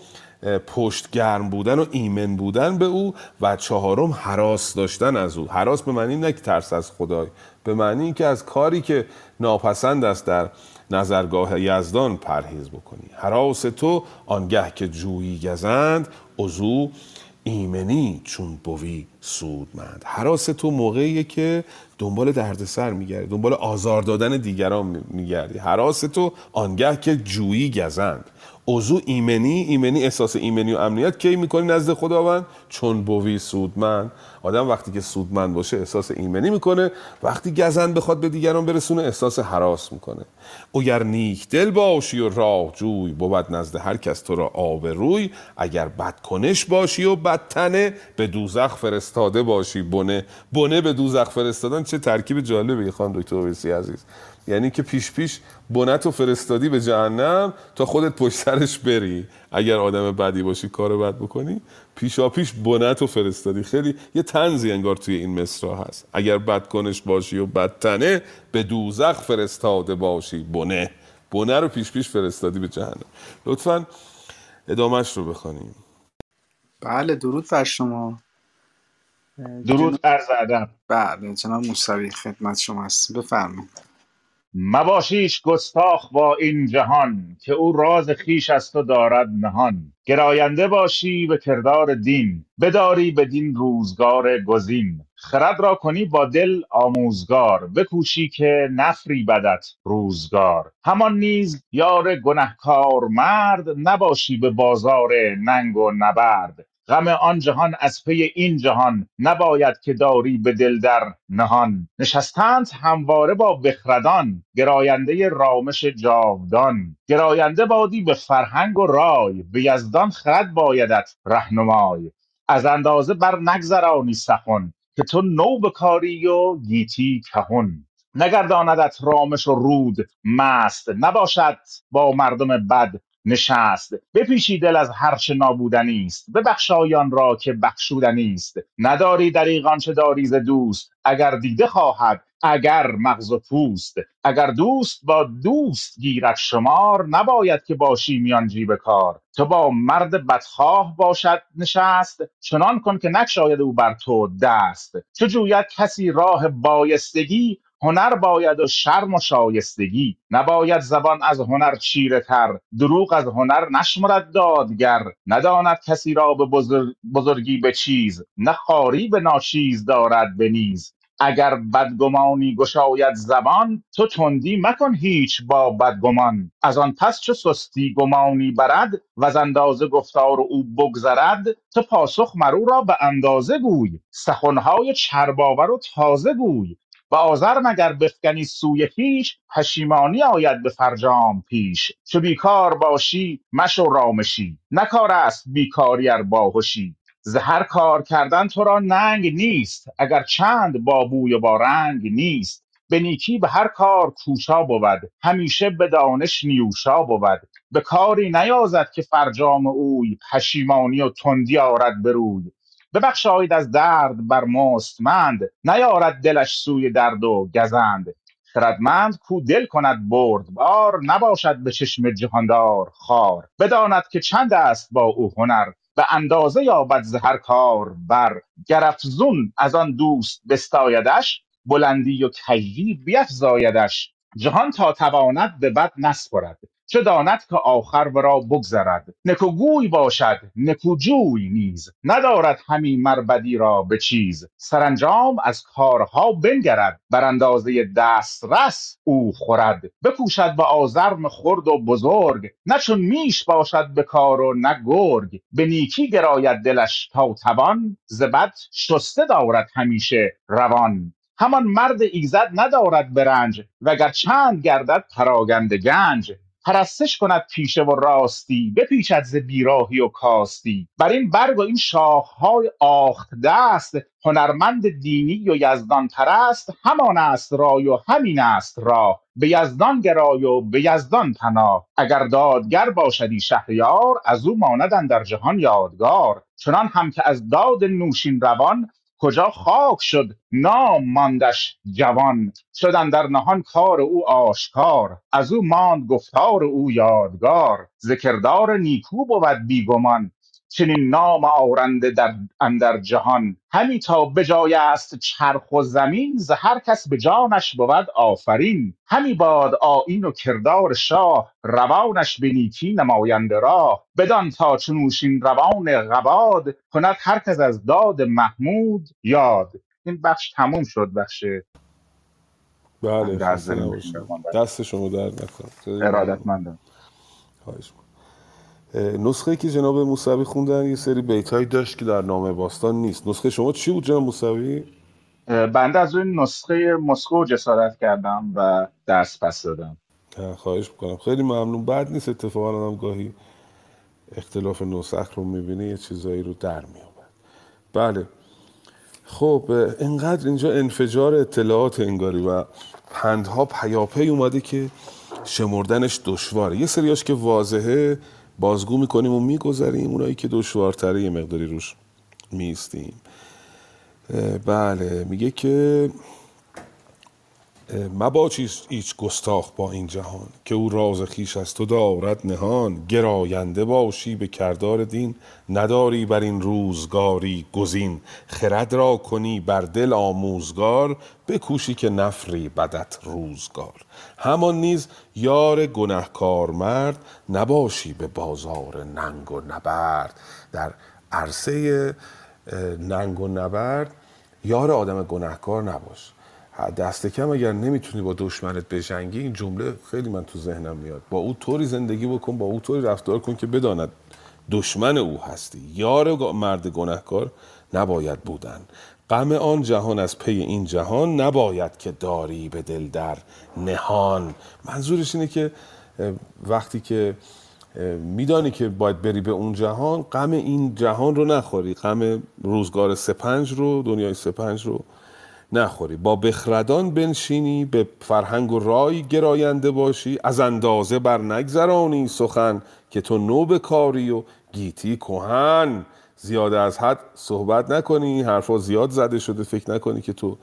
پشت گرم بودن و ایمن بودن به او و چهارم حراس داشتن از او. حراس به معنی نه ترس از خدای به معنی اینکه از کاری که ناپسند است در نظرگاه یزدان پرهیز بکنی. حراس تو آنگه که جویی گزند عضو ایمنی چون بوی سودمند. حراس تو موقعیه که دنبال دردسر میگردی دنبال آزار دادن دیگران میگردی. حراس تو آنگه که جویی گزند. عضو ایمنی ایمنی احساس ایمنی و امنیت کی می‌کنی نزد خداوند؟ چون بوی سودمند. آدم وقتی که سودمند باشه احساس ایمنی می‌کنه وقتی گزند بخواد به دیگران برسونه احساس حراس می‌کنه. اگر نیک دل باشی و راه جوی بود نزد هر کس تو را آب روی اگر بدکنش باشی و بدتنه به دوزخ فرستاده باشی. بنه بنه به دوزخ فرستادن چه ترکیب جالبه خانم دکتر ویسی عزیز. یعنی که پیش پیش بنت و فرستادی به جهنم تا خودت پشت سرش بری. اگر آدم بدی باشی کار بد بکنی. پیشا پیش بنت و فرستادی. خیلی یه تنزی انگار توی این مصرا هست. اگر بد کنش باشی و بدتنه به دوزخ فرستاده باشی. بنه بنه رو پیش پیش فرستادی به جهنم. لطفا ادامهش رو بخوانیم. بله درود بر شما. درود عرض ادب. بله جناب موسوی خدمت شما هست بفرمایید. مباشیش گستاخ با این جهان که او راز خویش از تو دارد نهان. گراینده باشی به کردار دین بداری بدین روزگار گزین. خرد را کنی با دل آموزگار بکوشی که نفریبدت روزگار. همان نیز یار گنهکار مرد نباشی به بازار ننگ و نبرد. غم آن جهان از پی این جهان نباید که داری به دل در نهان. نشستند همواره با بخردان گراینده رامش جاودان. گراینده بادی به فرهنگ و رای به یزدان خرد بایدت رهنمای. از اندازه بر نگذرانی سخن که تو نو بکاری و گیتی کهن. نگرداندت رامش و رود مست نباشد با مردم بد نشست. بپیچی دل از هرچه نابودنی است. ببخشای آن را که بخشودنی است. نداری دریغ آنچه داری ز دوست. اگر دیده خواهد اگر مغز و پوست. اگر دوست با دوست گیرد شمار نباید که باشی میان جیب کار. تو با مرد بدخواه باشد نشست چنان کن که نگشاید او بر تو دست. چو جوید کسی راه بایستگی هنر باید و شرم و شایستگی. نباید زبان از هنر چیره تر دروغ از هنر نشمرد دادگر. نداند کسی را به بزرگ- بزرگی به چیز. نه خواری به ناچیز دارد به نیز. اگر بدگمانی گشاید زبان تو تندی مکن هیچ با بدگمان. از آن پس چو سستی گمانی برد و از اندازه گفتار او بگذرد تو پاسخ مر او را به اندازه گوی. سخنهای چرباور و تازه گوی. و آزر مگر بفکنی سوی خویش پشیمانی آید به فرجام پیش. چو بیکار باشی مشو رامشی. نه کار است بیکاری ار باهشی. ز هر کار کردن تو را ننگ نیست اگر چند با بوی و با رنگ نیست. به نیکی به هر کار کوشا بود همیشه به دانش نیوشا بود. به کاری نیازد که فرجام اوی پشیمانی و تندی آرد به روی ببخشایید از درد بر مستمند نیارد دلش سوی درد و گزند. خردمند کو دل کند بردبار نباشد به چشم جهاندار خار. بداند که چند است با او هنر به اندازه یابد ز هر کار بر. گر افزون از آن دوست بستایدش بلندی و کژی بیفزایدش. جهان تا تواند به بد نسپرد. چه داند که آخر ورا بگذرد؟ نکوگوی باشد نکوجوی نیز. ندارد همین مر بدی را به چیز. سرانجام از کارها بنگرد بر اندازه دسترس او خورد. بکوشد به آزرم خرد و بزرگ نه چون میش باشد به کار و نه گرگ. به نیکی گراید دلش تا توان ز بد شسته دارد همیشه روان. همان مرد ایزد ندارد برنج وگر چند گردد پراگنده گنج. پرستش کند پیشه و راستی بپیچد ز بیراهی و کاستی. بر این برگ و این شاخهای آخت دست هنرمند دینی و یزدان پرست همان است رای و همین است راه. به یزدان گرای و به یزدان پناه. اگر دادگر باشدی شهریار از او ماند در جهان یادگار. چنان هم که از داد نوشین روان کجا خاک شد نام ماندش جوان شد در نهان کار او آشکار از او ماند گفتار او یادگار ز کردار نیکو بود بیگمان. چنین نام آورنده در اندر جهان. همی تا به جای است چرخ و زمین ز هر کس به جانش بود آفرین. همی باد آیین و کردار شاه روانش به نیکی نماینده راه. بدان تا چو نوشین روان قباد کند هر کس از داد محمود یاد. این بخش تموم شد بخش. بله خسته نباشید. دست شما خیلی ممنون ارادتمندم. خواهش می‌کنم. نسخه که جناب موسوی خوندن یه سری بیتایی داشت که در نامه باستان نیست. نسخه شما چی بود جناب موسوی؟ بنده از اون نسخه مسکو جسارت کردم و دست پس دادم. اه، خواهش می‌کنم. خیلی ممنون. بعد نیست اتفاقا هم گاهی اختلاف نسخ رو می‌بینه یه چیزایی رو در میابد بله. خب اینقدر اینجا انفجار اطلاعات انگاری و پندها پیاپی اومده که شمردنش دشواره. یه سریاش که واضحه بازگو می‌کنیم و میگذریم اونایی که دشوارتره یه مقداری روش میستیم بله میگه که مباش ایچ ایچ گستاخ با این جهان که او راز خویش از تو دارد نهان. گراینده باشی به کردار دین. نداری بر این روزگاری گزین. خرد را کنی بر دل آموزگار. بکوشی که نفری بدت روزگار. همان نیز یار گنهکار مرد نباشی به بازار ننگ و نبرد. در عرصه ننگ و نبرد یار آدم گنهکار نباش. دست کم اگر نمی‌تونی با دشمنت بجنگی این جمله خیلی من تو ذهنم میاد. با او طوری زندگی بکن با او طوری رفتار کن که بداند دشمن او هستی. یار مرد گنهکار نباید بودن. غم آن جهان از پی این جهان نباید که داری به دل در نهان. منظورش اینه که وقتی که میدانی که باید بری به اون جهان غم این جهان رو نخوری. غم روزگار سپنج رو دنیای سپنج رو نخوری. با بخردان بنشینی به فرهنگ و رای گراینده باشی. از اندازه بر نگذرانی سخن که تو نو کاری و گیتی کهن. زیاد از حد صحبت نکنی حرفا زیاد زده شده. فکر نکنی که تو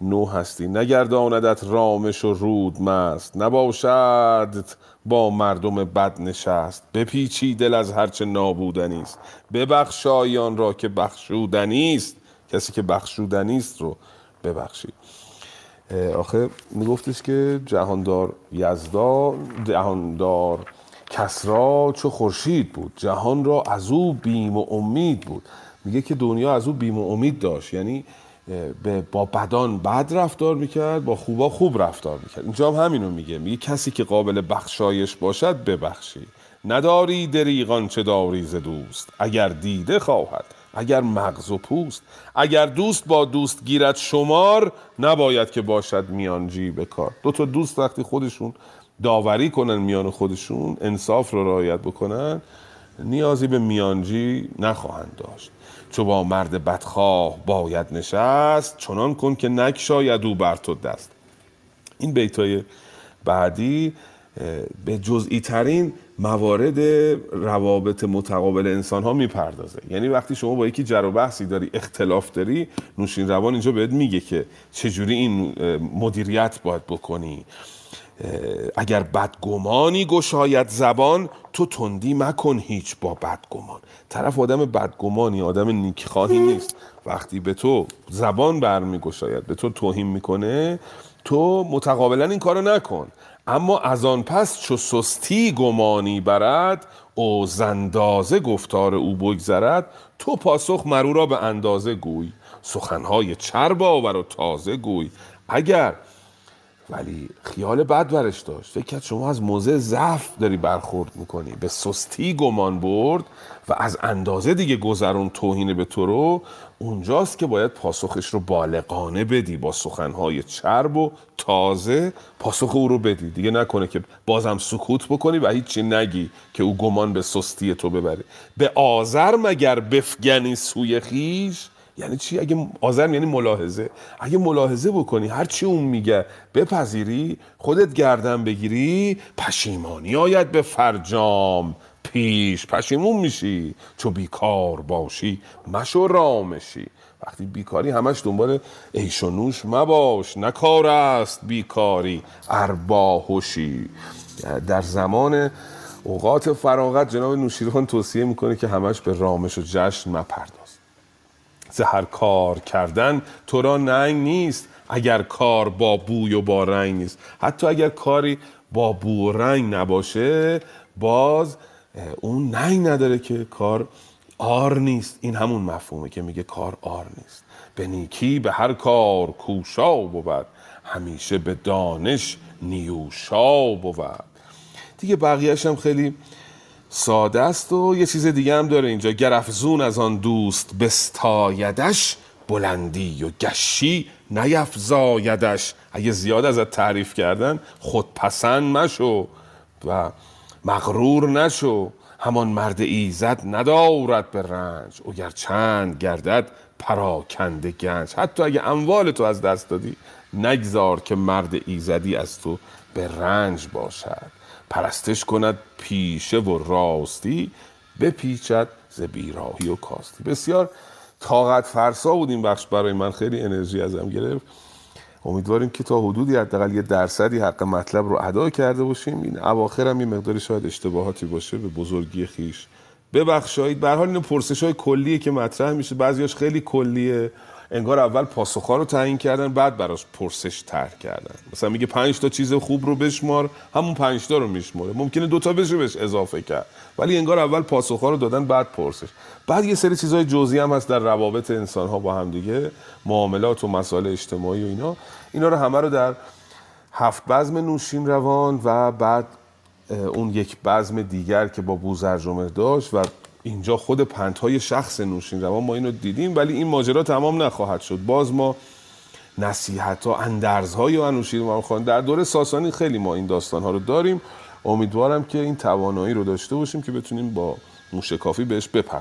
نو هستی. نگرداندت رامش و رود مست نباشد با مردم بد نشست بپیچی دل از هرچه نابودنی است ببخشای آن را که بخشودنی است کسی که بخشودنی است رو ببخشید. آخه میگفتش که جهاندار یزدا جهاندار کسرا چو خورشید بود. جهان را از او بیم و امید بود. میگه که دنیا از او بیم و امید داشت. یعنی با بدان بد رفتار می‌کرد با خوبا خوب رفتار می‌کرد. اینجا هم همینو میگه. میگه کسی که قابل بخشایش باشد ببخشی نداری دریغان چه داری ز دوست. اگر دیده خواهد. اگر مغز و پوست اگر دوست با دوست گیرد شمار نباید که باشد میانجی به کار. دو تا دوست وقتی خودشون داوری کنن میان خودشون انصاف رو رعایت بکنن نیازی به میانجی نخواهند داشت. چو با مرد بدخواه باید نشست چنان کن که نکشاید او بر تو دست. این بیتای بعدی به جزئی ترین موارد روابط متقابل انسان ها می‌پردازه. یعنی وقتی شما با یکی جر و بحثی داری اختلاف داری نوشین روان اینجا بهت میگه که چجوری این مدیریت باید بکنی. اگر بدگمانی گشاید زبان تو تندی مکن هیچ با بدگمان. طرف آدم بدگمانی آدم نیکخواهی نیست. وقتی به تو زبان برمیگشاید به تو توهین می‌کنه تو متقابلا این کارو نکن. اما از آن پس چو سستی گمانی برد او زندازه گفتار او بگذرد تو پاسخ مرو را به اندازه گوی. سخنهای چرب آور و تازه گوی. اگر ولی خیال بد برش داشت. فکر کرد شما از موضع ضعف داری برخورد می‌کنی. به سستی گمان برد و از اندازه دیگه گذرون توهین به تو رو اونجاست که باید پاسخش رو بالغانه بدی با سخنهای چرب و تازه. پاسخ او رو بدی. دیگه نکنه که بازم سکوت بکنی و هیچی نگی که او گمان به سستی تو ببره. به آذر مگر بفگنی سوی خیش؟ یعنی چی؟ اگه آزرم یعنی ملاحظه. اگه ملاحظه بکنی هر چی اون میگه بپذیری خودت گردن بگیری پشیمانی آید به فرجام. پیش پشیمون میشی. چو بیکار باشی مشو رامشی وقتی بیکاری همش دنبال ایش و نوش مباش. نکار است بیکاری ارباهوشی در زمان اوقات فراغت جناب نوشیروان توصیه می‌کنه که همش به رامش و جشن مپرد هر کار کردن تو را ننگ نیست اگر کار با بوی و با رنگ نیست. حتی اگر کاری با بو و رنگ نباشه باز اون ننگ نداره که کار آر نیست. این همون مفهومه که میگه کار آر نیست. به نیکی به هر کار کوشا بود. همیشه به دانش نیوشا بود. دیگه بقیهش هم خیلی ساده است و یه چیز دیگه هم داره اینجا. گرفزون از آن دوست بستایدش بلندی و گشی نیفزایدش. اگه زیاد ازت تعریف کردن خودپسند مشو و مغرور نشو. همان مرد ایزد ندارد به رنج. اگر چند گردد پراکنده گنج. حتی اگه اموال تو از دست دادی نگذار که مرد ایزدی از تو به رنج باشد. پرستش کند پیشه و راستی بپیچد ز بیراهی و کاستی. بسیار طاقت فرسا بود این بخش برای من خیلی انرژی ازم گرفت. امیدواریم که تا حدودی حداقل یه درصدی حق مطلب رو ادا کرده باشیم. این اواخر هم یه مقداری شاید اشتباهاتی باشه به بزرگی خیش ببخشید. به حال اینو پرسش های کلیه که مطرح میشه بعضیاش خیلی کلیه. انگار اول پاسخها رو تعیین کردن بعد براش پرسش طرح کردن. مثلا میگه پنج تا چیز خوب رو بشمار همون پنج تا رو میشماره. ممکنه دوتا بشه بهش اضافه کرد. ولی انگار اول پاسخها رو دادن بعد پرسش. بعد یه سری چیزهای جزئی هم هست در روابط انسان ها با هم دیگه معاملات و مسائل اجتماعی و اینا. اینا رو همه رو در هفت بزم نوشین روان و بعد اون یک بزم دیگر که با بوزرجمه داشت و اینجا خود پنتهای شخص نوشین روان ما اینو دیدیم ولی این ماجرا تمام نخواهد شد. باز ما نصیحت ها اندرز های انوشیر امام خان در دوره ساسانی خیلی ما این داستان ها رو داریم. امیدوارم که این توانایی رو داشته باشیم که بتونیم با موشکافی بهش بپردازیم.